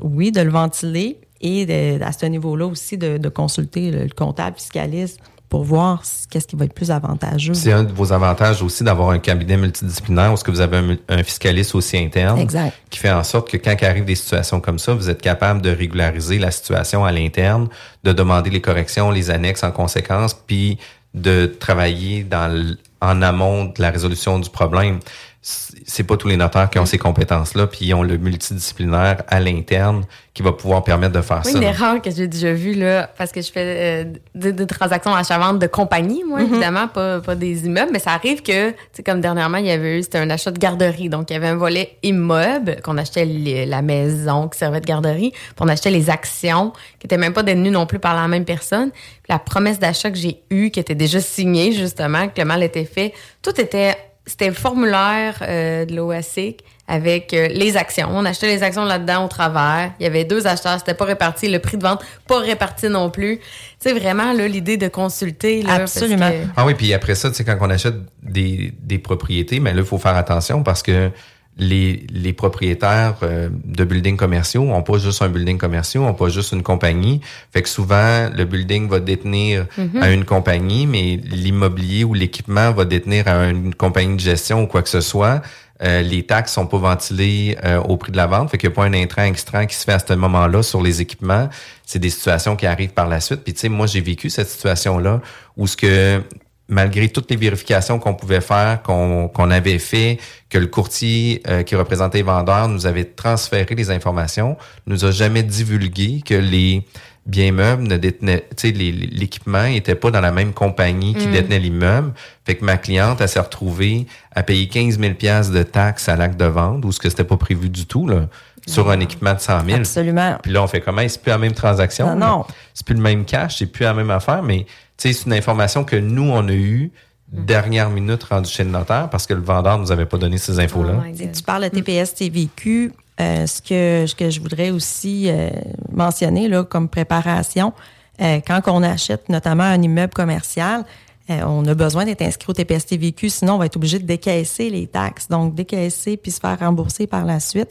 oui, de le ventiler et de- à ce niveau-là aussi de, de consulter le, le comptable fiscaliste pour voir qu'est-ce qui va être plus avantageux. C'est un de vos avantages aussi d'avoir un cabinet multidisciplinaire où est-ce que vous avez un, fiscaliste aussi interne Exact. qui fait en sorte que quand il arrive des situations comme ça, vous êtes capable de régulariser la situation à l'interne, de demander les corrections, les annexes en conséquence, puis de travailler dans en amont de la résolution du problème. C'est pas tous les notaires qui ont ces compétences-là, puis ils ont le multidisciplinaire à l'interne qui va pouvoir permettre de faire Oui, ça. une là. erreur que j'ai déjà vue, là, parce que je fais euh, des, des transactions achat-vente de compagnie, moi, Mhm. évidemment, pas, pas des immeubles, mais ça arrive que, tu sais, comme dernièrement, il y avait eu, c'était un achat de garderie. Donc, il y avait un volet immeuble, qu'on achetait les- la maison qui servait de garderie, puis on achetait les actions, qui étaient même pas détenues non plus par la même personne. Puis la promesse d'achat que j'ai eue, qui était déjà signée, justement, que le mal était fait, tout était, c'était le formulaire euh, de l'OASIC avec euh, les actions. On achetait les actions là-dedans au travers. Il y avait deux acheteurs, c'était pas réparti. Le prix de vente, pas réparti non plus. Tu sais, vraiment, là, l'idée de consulter. Là, Absolument. que- Ah oui, puis après ça, tu sais, quand on achète des, des propriétés, mais là, il faut faire attention parce que les, les propriétaires euh, de buildings commerciaux ont pas juste un building commercial, ont pas juste une compagnie. Fait que souvent, le building va détenir Mhm. à une compagnie, mais l'immobilier ou l'équipement va détenir à une compagnie de gestion ou quoi que ce soit. Euh, les taxes sont pas ventilées euh, au prix de la vente, fait qu'il n'y a pas un intrant extra qui se fait à ce moment-là sur les équipements. C'est des situations qui arrivent par la suite. Puis tu sais, moi j'ai vécu cette situation-là où ce que malgré toutes les vérifications qu'on pouvait faire, qu'on qu'on avait fait, que le courtier euh, qui représentait les vendeurs nous avait transféré les informations, nous a jamais divulgué que les biens meubles ne détenaient, tu sais, l'équipement était pas dans la même compagnie qui Mm. détenait l'immeuble. Fait que ma cliente, elle s'est retrouvée à payer 15 000 piastres de taxes à l'acte de vente, où ce que c'était pas prévu du tout, là, sur un équipement de 100 000. Absolument. Puis là, on fait comment? C'est plus la même transaction. Non, non. C'est plus le même cash, c'est plus la même affaire, mais c'est une information que nous, on a eue dernière minute rendue chez le notaire parce que le vendeur nous avait pas donné ces infos-là. Tu- tu parles de TPS TVQ. euh, ce, que, ce que je voudrais aussi euh, mentionner là, comme préparation, euh, quand on achète notamment un immeuble commercial, euh, on a besoin d'être inscrit au TPS TVQ, sinon on va être obligé de décaisser les taxes. Donc, décaisser puis se faire rembourser par la suite.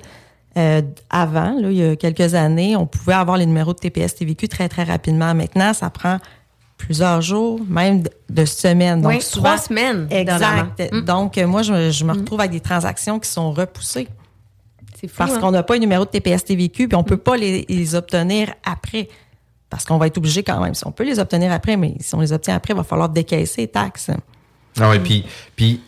Euh, avant, là, il y a quelques années, on pouvait avoir les numéros de TPS TVQ très, très rapidement. Maintenant, ça prend plusieurs jours, même de, semaines. Donc, Oui, souvent, trois semaines, Exact. Mm. Donc, euh, moi, je, je me retrouve avec des transactions qui sont repoussées. C'est fou, Parce hein? qu'on n'a pas un numéro de TPS TVQ, puis on peut pas les, les obtenir après. Parce qu'on va être obligé quand même. Si on peut les obtenir après, mais si on les obtient après, il va falloir décaisser les taxes. Ah oui, puis, puis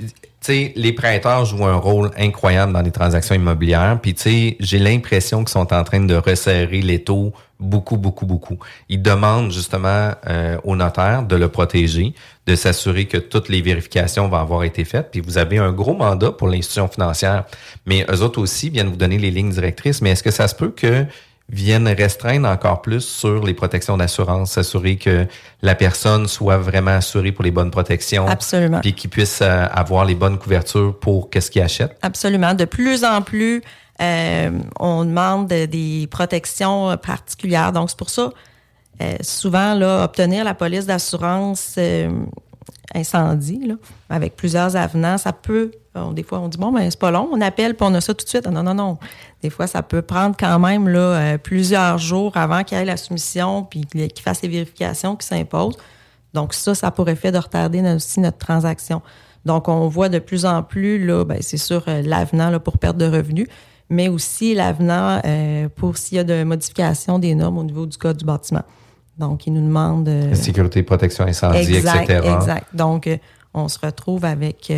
sais, les prêteurs jouent un rôle incroyable dans les transactions immobilières. Puis, tu sais, j'ai l'impression qu'ils sont en train de resserrer les taux beaucoup, beaucoup, beaucoup. Ils demandent justement euh, au notaire de le protéger, de s'assurer que toutes les vérifications vont avoir été faites. Puis, vous avez un gros mandat pour l'institution financière. Mais eux autres aussi viennent vous donner les lignes directrices. Mais est-ce que ça se peut que viennent restreindre encore plus sur les protections d'assurance, s'assurer que la personne soit vraiment assurée pour les bonnes protections. Absolument. Puis qu'il puisse euh, avoir les bonnes couvertures pour qu'est-ce qu'il achète. Absolument. De plus en plus, euh, on demande de- des protections particulières. Donc, c'est pour ça, euh, souvent, là, obtenir la police d'assurance euh, incendie, là, avec plusieurs avenants, ça peut. Des fois, on dit bon, ben c'est pas long, on appelle puis on a ça tout de suite. Non, non, non. Des fois, ça peut prendre quand même là, euh, plusieurs jours avant qu'il y ait la soumission puis qu'il fasse les vérifications qui s'imposent. Donc, ça, ça pourrait faire de retarder aussi notre transaction. Donc, on voit de plus en plus, là, ben, c'est sûr, euh, l'avenant pour perte de revenus, mais aussi l'avenant euh, pour s'il y a de modification des normes au niveau du code du bâtiment. Donc, ils nous demandent. euh, Sécurité, protection incendie, exact, etc. Exact. Donc, euh, on se retrouve avec,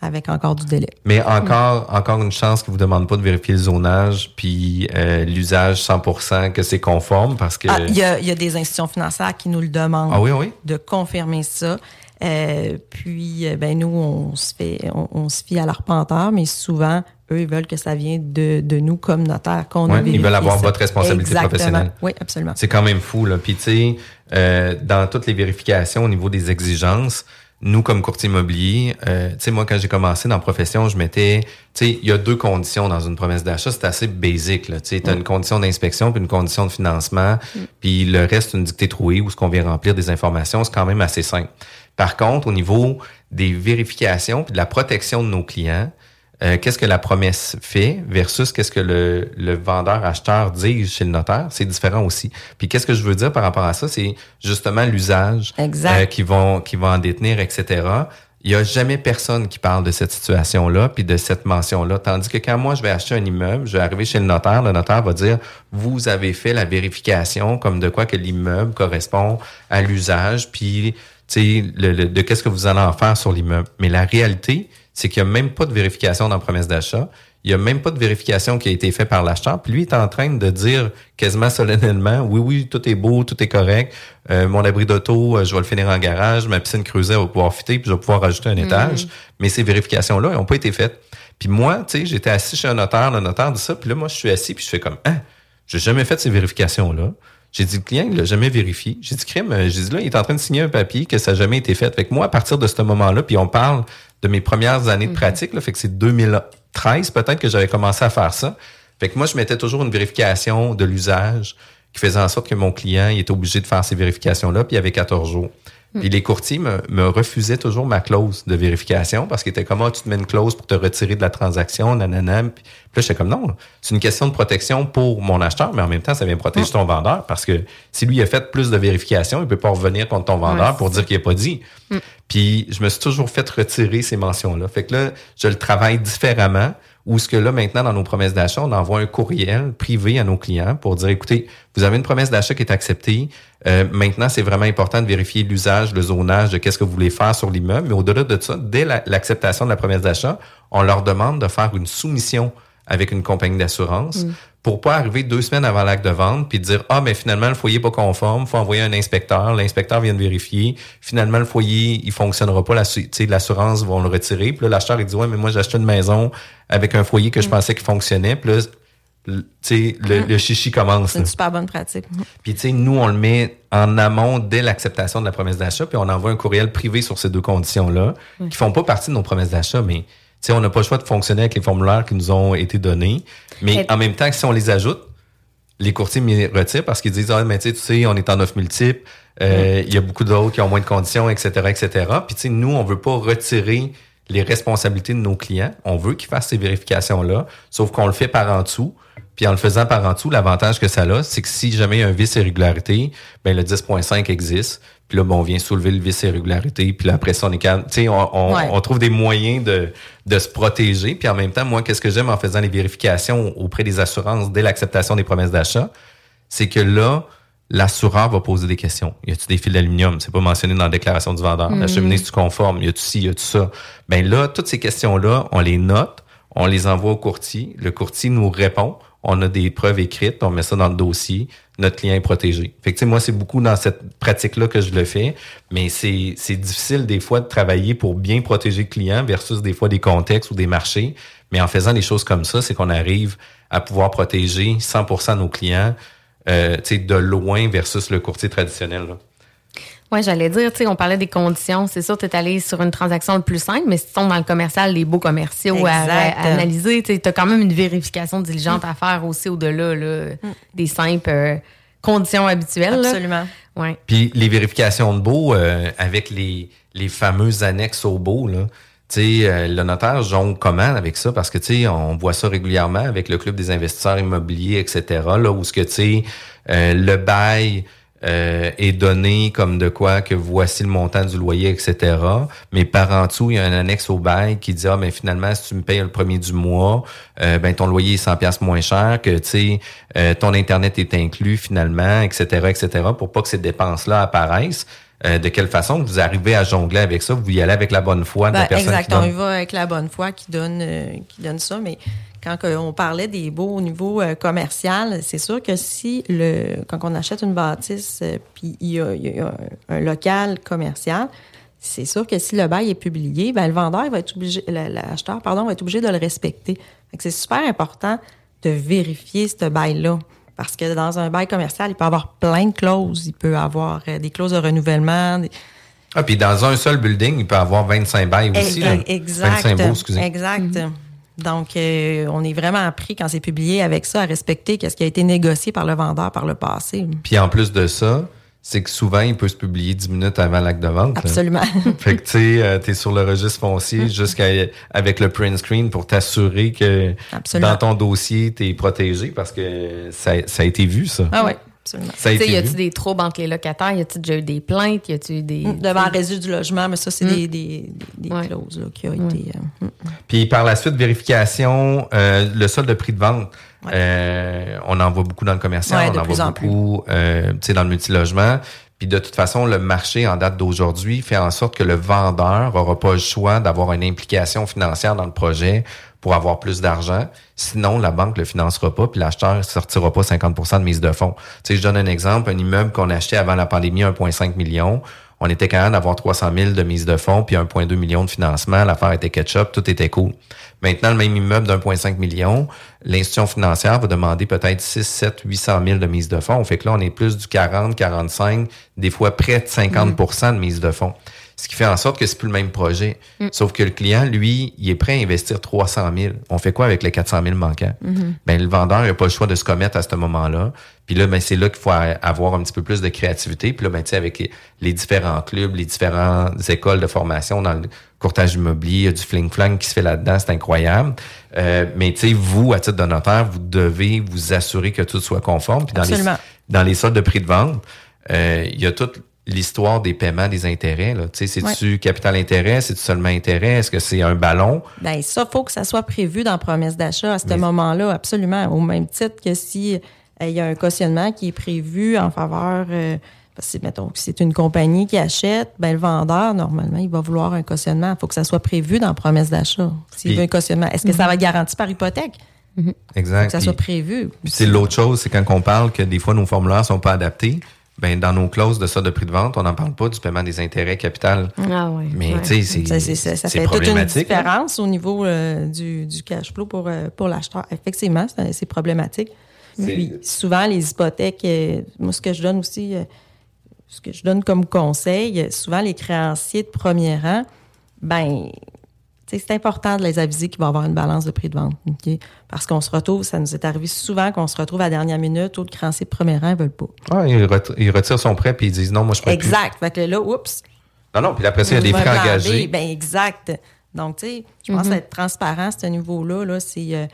avec encore du délai. Mais encore, encore une chance qu'ils vous demandent pas de vérifier le zonage puis euh, l'usage 100% que c'est conforme parce que Ah, Il y, y a des institutions financières qui nous le demandent Ah oui, oui. de confirmer ça. Euh, puis, euh, ben nous, on se fait, on, on se fie à l'arpenteur, mais souvent, eux, ils veulent que ça vienne de, de nous comme notaire, qu'on Ouais, ils veulent avoir ça. votre responsabilité Exactement. professionnelle. Oui, absolument. C'est quand même fou, là. Puis, tu sais, euh, dans toutes les vérifications au niveau des exigences, nous, comme courtier immobilier, euh, tu sais, moi, quand j'ai commencé dans la profession, je mettais, tu sais, il y a deux conditions dans une promesse d'achat. C'est assez basique, là. Tu sais, as une condition d'inspection puis une condition de financement. Puis le reste, une dictée trouée où ce qu'on vient remplir des informations, c'est quand même assez simple. Par contre, au niveau des vérifications puis de la protection de nos clients, euh, qu'est-ce que la promesse fait versus qu'est-ce que le, le vendeur-acheteur dit chez le notaire, c'est différent aussi. Puis qu'est-ce que je veux dire par rapport à ça, c'est justement l'usage euh, qui vont qui vont en détenir, etc. Il y a jamais personne qui parle de cette situation-là puis de cette mention-là. Tandis que quand moi je vais acheter un immeuble, je vais arriver chez le notaire, le notaire va dire vous avez fait la vérification comme de quoi que l'immeuble correspond à l'usage puis tu sais le, le- de qu'est-ce que vous allez en faire sur l'immeuble. Mais la réalité, c'est qu'il n'y a même pas de vérification dans la promesse d'achat. Il n'y a même pas de vérification qui a été faite par l'acheteur. Puis lui est en train de dire quasiment solennellement, oui, oui, tout est beau, tout est correct. Euh, mon abri d'auto, euh, je vais le finir en garage. Ma piscine creusée va pouvoir fitter, puis je vais pouvoir rajouter un étage. Mais ces vérifications-là, elles n'ont pas été faites. Puis moi, tu sais, j'étais assis chez un notaire, le notaire dit ça, puis là, moi, je suis assis, puis je fais comme, ah, j'ai jamais fait ces vérifications-là. J'ai dit, le client, il l'a jamais vérifié. J'ai dit, crime, euh, j'ai dit, là, il est en train de signer un papier que ça n'a jamais été fait. Fait que moi, à partir de ce moment-là, puis on parle de mes premières années de pratique, là, fait que c'est 2013 peut-être que j'avais commencé à faire ça. Fait que moi, je mettais toujours une vérification de l'usage qui faisait en sorte que mon client, il était obligé de faire ces vérifications-là, puis il y avait 14 jours. Puis les courtiers me, me refusaient toujours ma clause de vérification parce qu'ils étaient comme, Ah, tu te mets une clause pour te retirer de la transaction, nanana. Puis, là, j'étais comme, non, c'est une question de protection pour mon acheteur, mais en même temps, ça vient protéger ton vendeur parce que si lui a fait plus de vérifications, il peut pas revenir contre ton vendeur Ouais, pour dire qu'il n'a pas dit. Puis je me suis toujours fait retirer ces mentions-là. Fait que là, je le travaille différemment. Ou ce que là, maintenant, dans nos promesses d'achat, on envoie un courriel privé à nos clients pour dire, écoutez, vous avez une promesse d'achat qui est acceptée. Euh, maintenant, c'est vraiment important de vérifier l'usage, le zonage de qu'est-ce que vous voulez faire sur l'immeuble. Mais au-delà de ça, dès la- l'acceptation de la promesse d'achat, on leur demande de faire une soumission avec une compagnie d'assurance pour pas arriver deux semaines avant l'acte de vente puis dire ah mais finalement le foyer pas conforme, faut envoyer un inspecteur, l'inspecteur vient de vérifier, finalement le foyer il fonctionnera pas, la l'assurance vont le retirer, puis là l'acheteur il dit ouais mais moi j'ai acheté une maison avec un foyer que je pensais qu'il fonctionnait, puis là le- sais le, chichi commence. C'est une super bonne pratique. Puis tu sais, nous, on le met en amont dès l'acceptation de la promesse d'achat, puis on envoie un courriel privé sur ces deux conditions-là, qui font pas partie de nos promesses d'achat, mais tu sais, on n'a pas le choix de fonctionner avec les formulaires qui nous ont été donnés. Mais Et- en même temps, si on les ajoute, les courtiers m'y retirent parce qu'ils disent, ah, mais tu sais, tu sais, on est en offre multiple, euh, il y a beaucoup d'autres qui ont moins de conditions, etc., etc. Puis tu sais, nous, on veut pas retirer les responsabilités de nos clients. On veut qu'ils fassent ces vérifications-là, sauf qu'on le fait par en dessous. Puis en le faisant par en dessous, l'avantage que ça a, c'est que si jamais il y a un vice irrégularité, ben le 10.5 existe. Puis là, ben, on vient soulever le vice irrégularité. Puis là, après ça, on est calme. Tu sais, on, on, Ouais. on trouve des moyens de, de se protéger. Puis en même temps, moi, qu'est-ce que j'aime en faisant les vérifications auprès des assurances dès l'acceptation des promesses d'achat, c'est que là, l'assureur va poser des questions. Y a-tu des fils d'aluminium? C'est pas mentionné dans la déclaration du vendeur. La cheminée, est-tu conforme? Y a-tu ci, y a-tu ça? Ben là, toutes ces questions-là, on les note, on les envoie au courtier. Le courtier nous répond. On a des preuves écrites, on met ça dans le dossier. Notre client est protégé. Fait que, moi, c'est beaucoup dans cette pratique-là que je le fais, mais c'est difficile des fois de travailler pour bien protéger le client versus des fois des contextes ou des marchés. Mais en faisant des choses comme ça, c'est qu'on arrive à pouvoir protéger 100% nos clients euh, de loin versus le courtier traditionnel. Oui, j'allais dire, tu sais, on parlait des conditions. C'est sûr, tu es allé sur une transaction le plus simple, mais si tu tombes dans le commercial, les beaux commerciaux à, à analyser, tu as quand même une vérification diligente à faire aussi au-delà là, des simples euh, conditions habituelles. Absolument. Ouais. Puis les vérifications de beau euh, avec les, les fameuses annexes au beau, là. Tu sais, euh, le notaire jongle comment avec ça? Parce que, tu sais, on voit ça régulièrement avec le Club des investisseurs immobiliers, etc., là, où ce que, tu sais, euh, le bail euh, est donné comme de quoi que voici le montant du loyer, etc. Mais par en dessous, il y a un annexe au bail qui dit, ah, ben finalement, si tu me payes le premier du mois, euh, ben ton loyer est 100 pièces moins cher, que, tu sais, euh, ton Internet est inclus finalement, etc., etc., pour pas que ces dépenses-là apparaissent. Euh, de quelle façon vous arrivez à jongler avec ça? Vous y allez avec la bonne foi de Ben, la personne exact, qui on y va avec la bonne foi qui donne, euh, qui donne ça. Mais quand on parlait des baux au niveau euh, commercial, c'est sûr que si le quand on achète une bâtisse, euh, puis il y a, il y a un, un local commercial, c'est sûr que si le bail est publié, ben le vendeur il va être obligé, la- l'acheteur pardon va être obligé de le respecter. C'est super important de vérifier ce bail-là. Parce que dans un bail commercial, il peut y avoir plein de clauses. Il peut y avoir euh, des clauses de renouvellement, des- Ah, puis dans un seul building, il peut avoir 25 bails aussi. Là. Exact. 25 baux, excusez. Exact. Donc, euh, on est vraiment appris quand c'est publié avec ça à respecter ce qui a été négocié par le vendeur par le passé. Puis en plus de ça, c'est que souvent, il peut se publier 10 minutes avant l'acte de vente. là. Absolument. Fait que tu sais, euh, t'es sur le registre foncier jusqu'à avec le print screen pour t'assurer que Absolument. dans ton dossier, t'es protégé parce que ça, ça a été vu, ça. Ah oui, absolument. Ça a été y a-tu des troubles entre les locataires? Y a-tu déjà eu des plaintes? Y a-tu eu des. Devant le résidu du logement, mais ça, c'est Mm. des, des, des Ouais. clauses là, qui ont été. euh, mm. Puis par la suite, vérification, euh, le solde de prix de vente. Euh, on en voit beaucoup dans le commercial, Ouais, on de en plus voit en beaucoup euh, dans le multilogement. Puis de toute façon, le marché en date d'aujourd'hui fait en sorte que le vendeur aura pas le choix d'avoir une implication financière dans le projet pour avoir plus d'argent. Sinon, la banque le financera pas, puis l'acheteur sortira pas 50% de mise de fonds. Tu sais, je donne un exemple, un immeuble qu'on achetait avant la pandémie, 1,5 million. On était capable d'avoir 300 000 de mise de fonds, puis 1,2 million de financement. L'affaire était ketchup, tout était cool. Maintenant, le même immeuble d'1,5 million, l'institution financière va demander peut-être 6, 7, 800 000 de mise de fonds. On fait que là, on est plus du 40, 45, des fois près de 50% de mise de fonds. Ce qui fait en sorte que c'est plus le même projet. Mm. Sauf que le client, lui, il est prêt à investir 300 000. On fait quoi avec les 400 000 manquants? Mhm. Ben, le vendeur n'a pas le choix de se commettre à ce moment-là. Puis là, ben, c'est là qu'il faut avoir un petit peu plus de créativité. Puis là, ben, tu sais, avec les- les différents clubs, les différentes écoles de formation dans le courtage immobilier, il y a du fling-flang qui se fait là-dedans, c'est incroyable. Euh, mais tu sais, vous, à titre de notaire, vous devez vous assurer que tout soit conforme. Puis dans les, Absolument. dans les soldes de prix de vente, euh, il y a toute l'histoire des paiements des intérêts. là. Tu sais, c'est-tu capital intérêt? C'est-tu seulement intérêt? Est-ce que c'est un ballon? Ben ça, faut que ça soit prévu dans la promesse d'achat à ce moment-là, absolument. Au même titre que si euh, il y a un cautionnement qui est prévu en faveur, euh, parce que mettons que c'est une compagnie qui achète, ben le vendeur normalement il va vouloir un cautionnement. Il faut que ça soit prévu dans la promesse d'achat. S'il Puis- veut un cautionnement, est-ce que ça va être garanti par hypothèque? Exact. Faut que ça soit prévu. Puis c'est l'autre chose, c'est quand on parle que des fois nos formulaires sont pas adaptés, ben dans nos clauses de ça de prix de vente, on n'en parle pas du paiement des intérêts capital. Ah ouais. Mais ouais. tu sais, c'est Ça, c'est- ça, fait toute une différence au niveau euh, du, du cash flow pour, euh, pour l'acheteur. Effectivement, c'est problématique. Puis souvent, les hypothèques, euh, moi, ce que je donne aussi, euh, ce que je donne comme conseil, souvent les créanciers de premier rang, ben, c'est important de les aviser qu'il va y avoir une balance de prix de vente. Parce qu'on se retrouve, ça nous est arrivé souvent qu'on se retrouve à la dernière minute, où le créancier de premier rang ne veulent pas. Ah, ils, ret- ils retirent son prêt puis ils disent non, moi je peux plus. Exact. Fait que là, oups, Non, non, puis après ça, il y a des frais engagés. Ben exact. Donc, tu sais, je pense Mhm. être transparent à ce niveau-là, là, c'est. euh,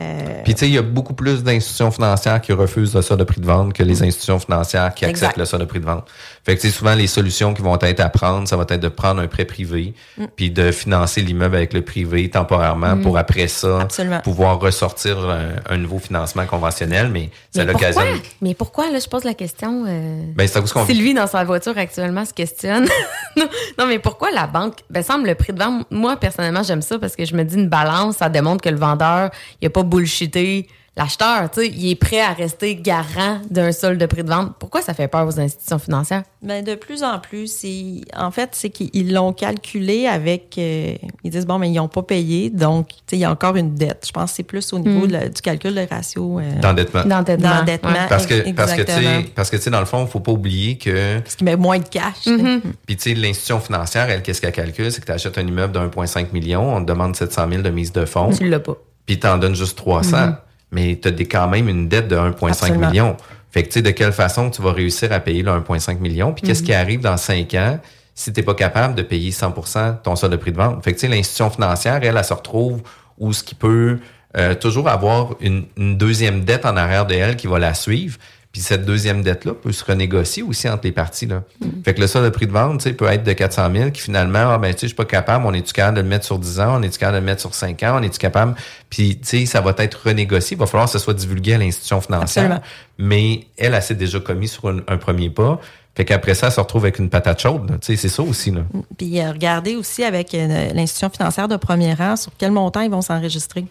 euh, Puis tu sais, il y a beaucoup plus d'institutions financières qui refusent le solde de prix de vente que les institutions financières qui Exact. acceptent le solde de prix de vente. Fait que tu sais, souvent les solutions qui vont être à prendre, ça va être de prendre un prêt privé, Mm. puis de financer l'immeuble avec le privé temporairement Mm. pour après ça Absolument. pouvoir ressortir un, un nouveau financement conventionnel, mais c'est l'occasion. Mais pourquoi, là, je pose la question. euh, Ben, c'est qu'on Sylvie, dans sa voiture actuellement, se questionne. non, mais pourquoi la banque? Ben, semble le prix de vente. Moi, personnellement, j'aime ça parce que je me dis une balance, ça démontre que le vendeur, il a pas bullshité l'acheteur. Tu sais, il est prêt à rester garant d'un solde de prix de vente. Pourquoi ça fait peur aux institutions financières? ben, de plus en plus, c'est, en fait, c'est qu'ils l'ont calculé avec. euh, ils disent, bon, mais ils n'ont pas payé, donc, tu sais, il y a encore une dette. Je pense que c'est plus au niveau Mm. de la- du calcul de ratio. euh, d'endettement. D'endettement. Ouais. Parce que, parce que, tu Exactement. sais, parce que, tu sais, dans le fond, faut pas oublier que, Parce qu'il met moins de cash. Mhm. puis, tu sais, l'institution financière, elle, qu'est-ce qu'elle calcule? C'est que tu achètes un immeuble de 1,5 million, on te demande 700 000 de mise de fonds, Tu l'as pas. Puis t'en donnes juste 300. Mhm. Mais tu as quand même une dette de 1,5 Absolument. million. Fait que, tu sais, de quelle façon tu vas réussir à payer le 1,5 million? Puis, Mhm. qu'est-ce qui arrive dans 5 ans si t'es pas capable de payer 100% ton solde de prix de vente? Fait que, tu sais, l'institution financière, elle, elle, se retrouve où ce qui peut euh, toujours avoir une, une deuxième dette en arrière de elle qui va la suivre. Puis cette deuxième dette-là peut se renégocier aussi entre les parties. Là. Fait que le solde de prix de vente, tu sais, peut être de 400 000 qui finalement, ah ben, tu sais, je suis pas capable, on est-tu capable de le mettre sur 10 ans, on est-tu capable de le mettre sur 5 ans, on est-tu capable, puis tu sais, ça va être renégocié, il va falloir que ce soit divulgué à l'institution financière. Absolument. Mais elle, elle s'est déjà commis sur un, un premier pas. Fait qu'après ça, elle se retrouve avec une patate chaude. là. Tu sais, c'est ça aussi. Là. Puis euh, regardez aussi avec euh, l'institution financière de premier rang sur quel montant ils vont s'enregistrer.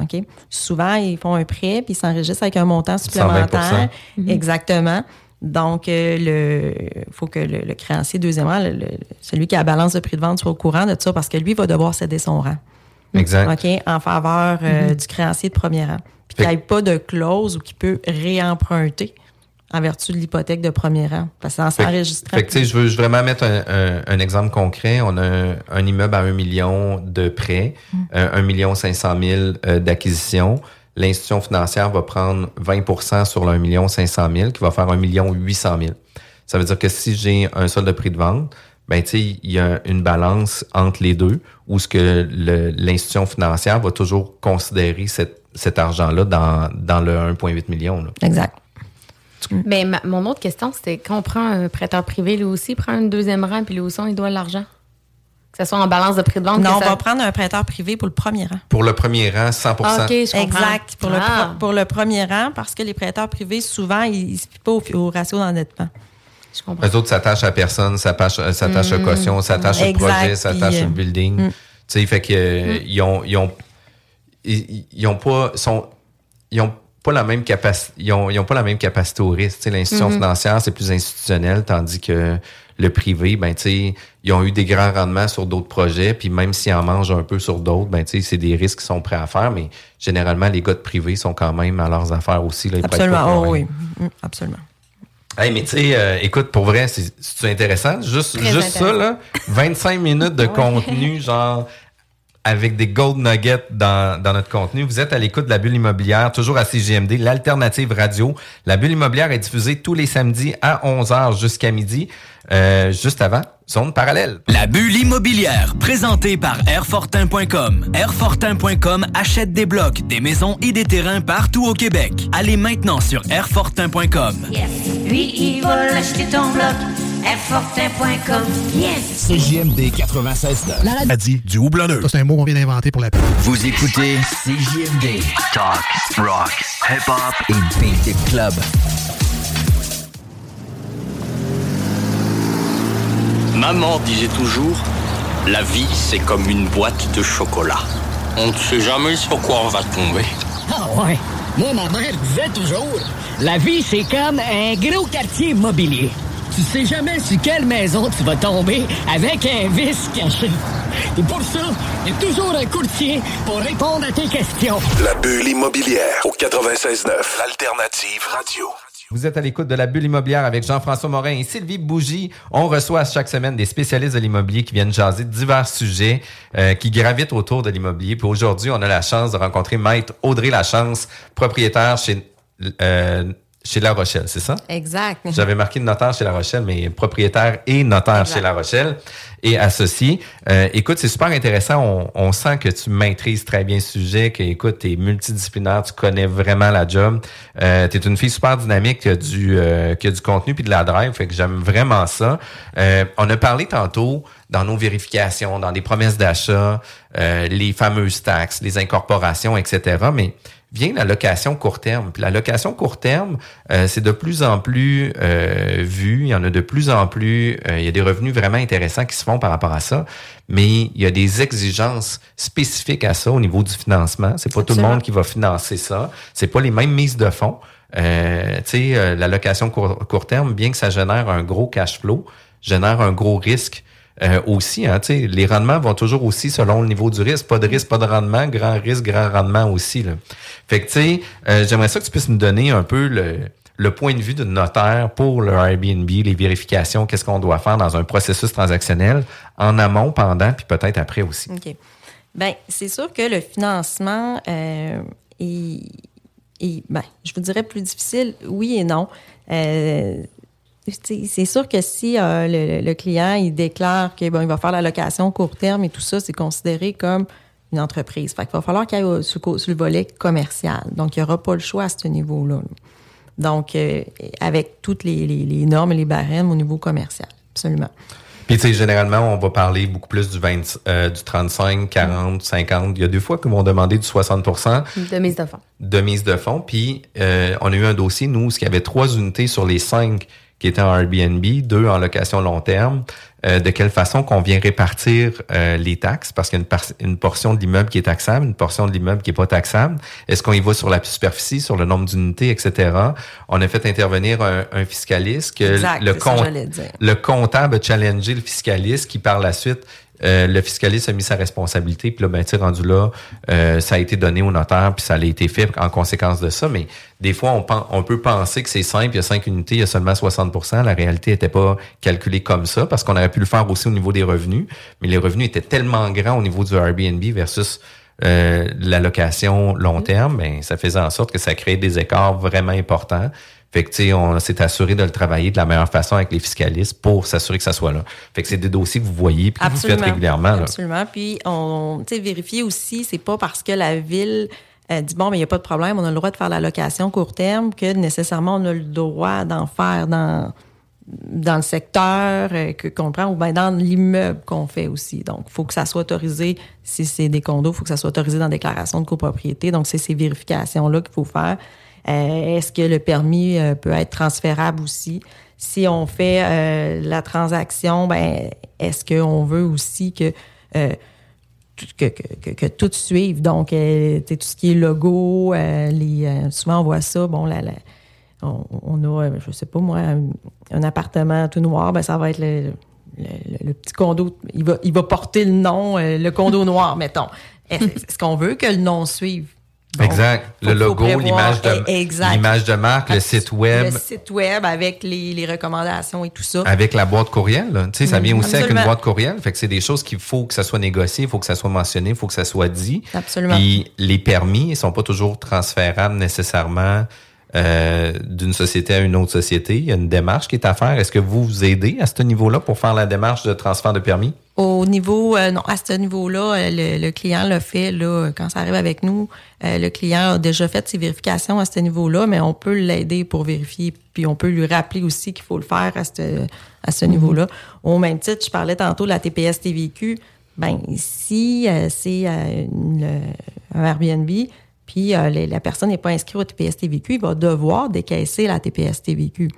OK? Souvent, ils font un prêt puis ils s'enregistrent avec un montant supplémentaire. 120 Exactement. Donc, euh, le faut que le, le créancier, deuxièmement, le- le- celui qui a la balance de prix de vente soit au courant de ça parce que lui va devoir céder son rang. Exact. OK? En faveur euh, du créancier de premier rang. Puis qu'il n'y ait pas de clause ou qu'il peut réemprunter en vertu de l'hypothèque de premier rang. Parce que c'est enregistré. Fait que, tu sais, je veux vraiment mettre un, un- un exemple concret. On a un, un immeuble à 1 million de prêts, Mm. euh, 1 million 500 000 euh, d'acquisition. L'institution financière va prendre 20% sur le 1 million 500 000, qui va faire 1 million 800 000. Ça veut dire que si j'ai un solde de prix de vente, ben, tu sais, il y a une balance entre les deux où ce que l'institution financière va toujours considérer cette- cet argent-là dans, dans le 1,8 million. là. Exact. Mais ma- mon autre question, c'était quand on prend un prêteur privé, lui aussi prend un deuxième rang, puis lui aussi, il doit l'argent. Que ce soit en balance de prix de vente. Non, on ça- va prendre un prêteur privé pour le premier rang. Pour le premier rang, 100 Ah, ok, je comprends. Exact. Pour, le, Ah. pour le premier rang, parce que les prêteurs privés, souvent, ils ne se fient pas au, au ratio d'endettement. Je comprends. Eux autres s'attachent à personne, s'attachent euh, s'attachent Mm. aux cautions, s'attachent au projet, s'attachent puis, au euh, building. mm. Tu sais, fait que euh, ils ont ils ont ils, ils ont pas sont ils ont pas la même capacité ils ont, ils ont pas la même capacité au risque. L'institution. Mhm. financière c'est plus institutionnel, tandis que le privé, ben tu sais, ils ont eu des grands rendements sur d'autres projets, puis même s'ils en mangent un peu sur d'autres, ben tu sais, c'est des risques qu'ils sont prêts à faire, mais généralement les gars de privé sont quand même à leurs affaires aussi. Là, ils Absolument. Oh, oui. Mm, absolument. Hey, mais tu sais, euh, écoute, pour vrai, c'est intéressant? Juste, Très juste ça, là, 25 minutes de contenu, genre, avec des gold nuggets dans, dans notre contenu. Vous êtes à l'écoute de la bulle immobilière, toujours à CGMD, l'alternative radio. La bulle immobilière est diffusée tous les samedis à 11h jusqu'à midi, euh, juste avant Zone parallèle. La bulle immobilière, présentée par Airfortin.com. Airfortin.com achète des blocs, des maisons et des terrains partout au Québec. Allez maintenant sur Airfortin.com. Lui, il va l'acheter ton bloc. Airfortin.com. Yes! CJMD 96 La dit du houblonneux. Ça, c'est un mot qu'on vient d'inventer pour la pub. Vous écoutez CJMD. Talk, rock, hip-hop et beat club. Maman disait toujours, la vie c'est comme une boîte de chocolat. On ne sait jamais sur quoi on va tomber. Ah ouais. Moi, ma mère disait toujours, la vie, c'est comme un gros quartier immobilier. Tu sais jamais sur quelle maison tu vas tomber avec un vice caché. Et pour ça, il y a toujours un courtier pour répondre à tes questions. La bulle immobilière au 96.9, l'alternative radio. Vous êtes à l'écoute de la bulle immobilière avec Jean-François Morin et Sylvie Bougie. On reçoit chaque semaine des spécialistes de l'immobilier qui viennent jaser divers sujets euh, qui gravitent autour de l'immobilier. Puis aujourd'hui, on a la chance de rencontrer Maître Audrey Lachance, propriétaire chez, euh, chez La Rochelle, c'est ça? Exact. J'avais marqué notaire chez La Rochelle, mais propriétaire et notaire Exact. chez La Rochelle et associé. Euh, écoute, c'est super intéressant. On, on sent que tu maîtrises très bien ce sujet, que écoute, tu es multidisciplinaire, tu connais vraiment la job. Euh, tu es une fille super dynamique qui a du, euh, qui a du contenu puis de la drive, fait que j'aime vraiment ça. Euh, on a parlé tantôt dans nos vérifications, dans les promesses d'achat, euh, les fameuses taxes, les incorporations, etc. Mais vient la location court terme. Puis la location court terme, euh, c'est de plus en plus euh, vu. Il y en a de plus en plus. euh, il y a des revenus vraiment intéressants qui se font par rapport à ça. Mais il y a des exigences spécifiques à ça au niveau du financement. C'est pas tout le monde qui va financer ça. C'est pas les mêmes mises de fonds. Euh, tu sais, euh, la location court, court terme, bien que ça génère un gros cash flow, génère un gros risque euh, aussi. Hein, les rendements vont toujours aussi selon le niveau du risque. Pas de risque, pas de rendement. Grand risque, grand rendement aussi. Là. Fait que tu sais, euh, j'aimerais ça que tu puisses nous donner un peu le, le point de vue de notaire pour le Airbnb, les vérifications, qu'est-ce qu'on doit faire dans un processus transactionnel en amont, pendant, puis peut-être après aussi. OK. Bien, c'est sûr que le financement euh, est, est, ben, je vous dirais plus difficile, oui et non. Euh, c'est sûr que si euh, le, le client il déclare qu'il bon, il va faire la location court terme et tout ça, c'est considéré comme une entreprise. Fait qu'il va falloir qu'il y ait au- sur, le- sur le volet commercial. Donc, il n'y aura pas le choix à ce niveau-là. là. Donc, euh, avec toutes les, les- les normes et les barèmes au niveau commercial. Absolument. Puis, tu sais, généralement, on va parler beaucoup plus du, 20, euh, du 35, 40, 50. Il y a deux fois qu'ils vont demander du 60 De mise de fonds. de mise de fonds. Puis, euh, on a eu un dossier, nous, où il y avait trois unités sur les cinq qui étaient en Airbnb, deux en location long terme. Euh, de quelle façon qu'on vient répartir euh, les taxes, parce qu'il y a une, par- une portion de l'immeuble qui est taxable, une portion de l'immeuble qui est pas taxable. Est-ce qu'on y va sur la superficie, sur le nombre d'unités, etc. On a fait intervenir un, un fiscaliste que Exact, le, ça dire. le comptable a challengé le fiscaliste qui, par la suite, euh, le fiscaliste a mis sa responsabilité, puis là, ben, rendu là, euh, ça a été donné au notaire, puis ça a été fait en conséquence de ça. Mais des fois, on, peut penser que c'est simple, il y a cinq unités, il y a seulement 60 La réalité n'était pas calculée comme ça, parce qu'on aurait pu le faire aussi au niveau des revenus, mais les revenus étaient tellement grands au niveau du Airbnb versus euh, la location long terme, ben, ça faisait en sorte que ça créait des écarts vraiment importants. Fait que, tu sais, on s'est assuré de le travailler de la meilleure façon avec les fiscalistes pour s'assurer que ça soit là. Fait que c'est des dossiers que vous voyez puis que vous faites régulièrement. Là. Absolument. Puis, on, tu sais, vérifier aussi, c'est pas parce que la ville euh, dit bon, mais il n'y a pas de problème, on a le droit de faire la location court terme que nécessairement on a le droit d'en faire dans dans le secteur euh, que qu'on prend ou bien dans l'immeuble qu'on fait aussi. Donc, il faut que ça soit autorisé. Si c'est des condos, il faut que ça soit autorisé dans la déclaration de copropriété. Donc, c'est ces vérifications-là qu'il faut faire. Euh, Est-ce que le permis euh, peut être transférable aussi? Si on fait euh, la transaction, ben est-ce qu'on veut aussi que, que, que, que, tout suive? Donc, tout ce qui est logo, souvent on voit ça, bon, la, on, a, je sais pas moi, un, appartement tout noir, ben ça va être le, le, petit condo, il va, il va porter le nom, le condo noir, mettons. Est-ce qu'on veut que le nom suive? Exact. faut- Le logo, l'image de, Eh, l'image de marque, le site web, Le site web avec les, les recommandations et tout ça. avec la boîte courriel. là. Tu sais, ça Mm, vient aussi avec une absolument. boîte courriel. Fait que c'est des choses qu'il faut que ça soit négocié, il faut que ça soit mentionné, il faut que ça soit dit. Absolument. Puis les permis, ils sont pas toujours transférables nécessairement euh, d'une société à une autre société. Il y a une démarche qui est à faire. Est-ce que vous vous aidez à ce niveau-là pour faire la démarche de transfert de permis? Au niveau, euh, non, à ce niveau-là, euh, le, le client l'a fait, là, quand ça arrive avec nous, euh, le client a déjà fait ses vérifications à ce niveau-là, mais on peut l'aider pour vérifier, puis on peut lui rappeler aussi qu'il faut le faire à ce, à ce niveau-là. Au même titre, je parlais tantôt de la TPS TVQ, ben si euh, c'est euh, une- un Airbnb, puis euh, la personne n'est pas inscrite au TPS TVQ, il va devoir décaisser la TPS TVQ.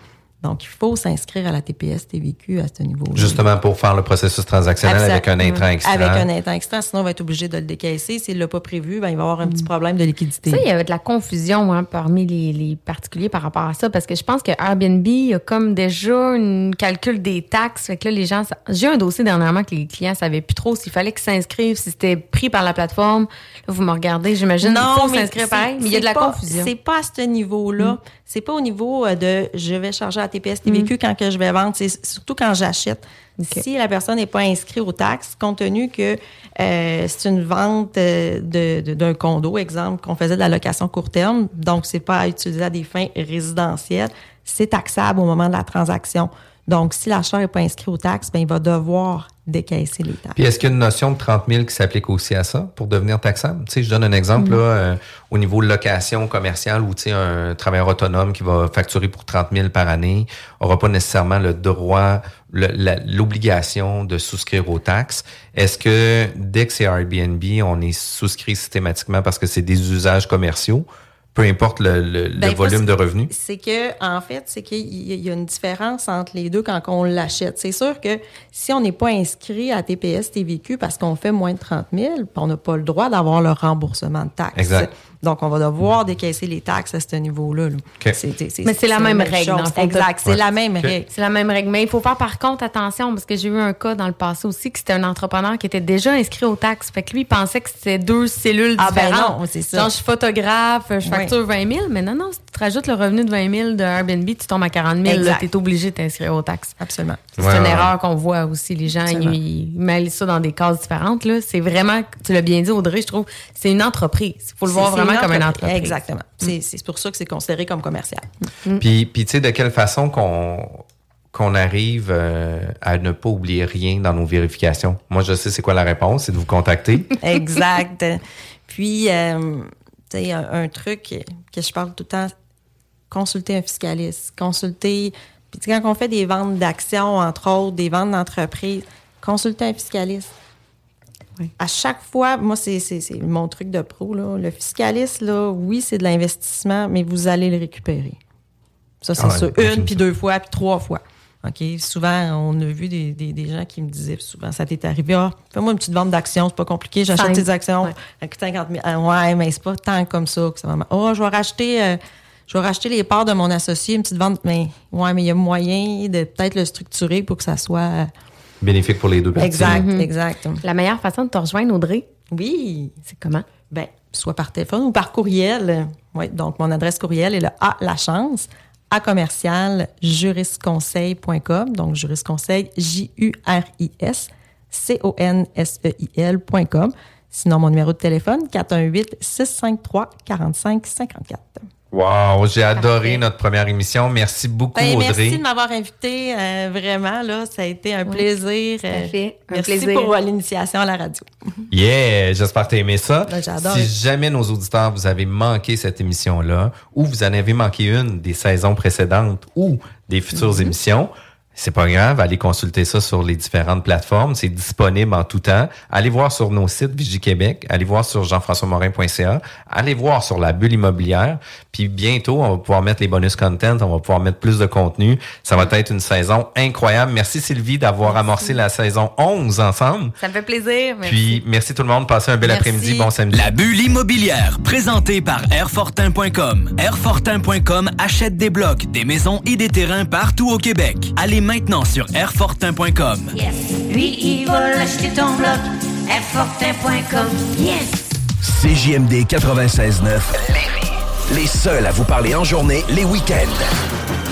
Donc, il faut s'inscrire à la TPS TVQ à ce niveau-là. Justement pour faire le processus transactionnel avec un intrant extra. Avec un intrant extra, sinon on va être obligé de le décaisser. S'il ne l'a pas prévu, ben, il va avoir un petit problème de liquidité. Ça, il y avait de la confusion hein, parmi les, les particuliers par rapport à ça, parce que je pense que Airbnb a comme déjà une calcul des taxes. Fait que là, les gens. ça- J'ai eu un dossier dernièrement que les clients savaient plus trop s'il fallait qu'ils s'inscrivent, si c'était pris par la plateforme. Là, vous me regardez, j'imagine. Il faut s'inscrire c'est- pareil, mais il y a de la pas- confusion. C'est pas à ce niveau-là. C'est pas au niveau euh, de je vais charger à TPS TVQ quand que je vais vendre. C'est surtout quand j'achète. Si la personne n'est pas inscrite aux taxes, compte tenu que euh, c'est une vente euh, d'un condo, exemple, qu'on faisait de la location court terme, donc c'est pas à utiliser à des fins résidentielles, c'est taxable au moment de la transaction. Donc, si l'acheteur n'est pas inscrit aux taxes, ben, il va devoir décaisser. Puis est-ce qu'il y a une notion de 30 000 qui s'applique aussi à ça pour devenir taxable? Tu sais, je donne un exemple là, euh, au niveau de location commerciale où tu sais, un travailleur autonome qui va facturer pour 30 000 par année aura pas nécessairement le droit, l'obligation de souscrire aux taxes. Est-ce que dès que c'est Airbnb, on est souscrit systématiquement parce que c'est des usages commerciaux, peu importe le, le- le Ben, volume de revenus? C'est que, en fait, c'est qu'il y a une différence entre les deux quand on l'achète. C'est sûr que si on n'est pas inscrit à TPS TVQ parce qu'on fait moins de 30 000, puis on n'a pas le droit d'avoir le remboursement de taxes. Exact. Donc, on va devoir décaisser les taxes à ce niveau-là. là. OK. C'est- Mais c'est la même règle, chose. Exact, c'est Ouais. la même règle. C'est la même règle. Mais il faut faire par contre attention parce que j'ai eu un cas dans le passé aussi que c'était un entrepreneur qui était déjà inscrit aux taxes. Fait que lui, il pensait que c'était deux cellules Ah, ben différentes. non, c'est ça. Genre, je suis photographe, je Oui. facture 20 000, mais non, non, si tu te rajoutes le revenu de 20 000 de Airbnb, tu tombes à 40 000. Exact. Tu es obligé de t'inscrire aux taxes. Absolument. C'est Ouais, une ouais, erreur qu'on voit aussi. Les gens, Absolument. ils, ils mêlent ça dans des cases différentes. là. C'est vraiment, tu l'as bien dit, Audrey, je trouve, c'est une entreprise. Il faut le voir C'est- comme une entreprise. Exactement. C'est c'est pour ça que c'est considéré comme commercial. Puis, puis tu sais, de quelle façon qu'on qu'on arrive euh, à ne pas oublier rien dans nos vérifications? Moi, je sais c'est quoi la réponse, c'est de vous contacter. exact. Puis, euh, tu sais, un, un truc que je parle tout le temps, consulter un fiscaliste, consulter. Puis, tu sais, quand on fait des ventes d'actions, entre autres, des ventes d'entreprise, consulter un fiscaliste. À chaque fois, moi, c'est mon truc de pro. Là. Le fiscaliste, là, oui, c'est de l'investissement, mais vous allez le récupérer. Ça, c'est Ah sûr. Une, puis deux fois, puis trois fois. OK? Souvent, on a vu des, des, des gens qui me disaient, souvent, ça t'est arrivé, ah, fais-moi une petite vente d'actions, c'est pas compliqué, j'achète tes actions, Ouais. avec 50 000. Ah, ouais, mais c'est pas tant comme ça que ça va. Oh, je vais racheter, euh, je vais racheter les parts de mon associé, une petite vente, mais ouais, mais il y a moyen de peut-être le structurer pour que ça soit. Bénéfique pour les deux parties. Exact, Mhm. exact. La meilleure façon de te rejoindre, Audrey? Oui. C'est comment? Ben, soit par téléphone ou par courriel. Oui, donc mon adresse courriel est le A La Chance à commercial jurisconseil.com. Donc jurisconseil J U R I S C O N S E I L.com. Sinon mon numéro de téléphone 418 653 45 54. Wow, j'ai adoré notre première émission. Merci beaucoup, Ben, Audrey. merci de m'avoir invité. euh, vraiment, là, ça a été un plaisir. euh, fait. Un merci plaisir. pour l'initiation à la radio. Yeah, j'espère que tu as aimé ça. Ben, j'adore. si jamais nos auditeurs, vous avez manqué cette émission-là, ou vous en avez manqué une des saisons précédentes ou des futures Mhm. émissions, c'est pas grave, allez consulter ça sur les différentes plateformes. C'est disponible en tout temps. Allez voir sur nos sites Vigie Québec, allez voir sur jean-françois-morin.ca, allez voir sur la bulle immobilière. Puis bientôt, on va pouvoir mettre les bonus content, on va pouvoir mettre plus de contenu. Ça va être une saison incroyable. Merci Sylvie d'avoir amorcé la saison 11 ensemble. Ça me fait plaisir. Merci. Puis merci tout le monde, passez un bel après-midi, bon samedi. La bulle immobilière, présentée par Airfortin.com. Airfortin.com achète des blocs, des maisons et des terrains partout au Québec. Allez maintenant sur Airfortin.com. Yes. Lui, il va l'acheter ton bloc. Airfortin.com. Yes. CJMD 96.9. Les seuls à vous parler en journée, les week-ends.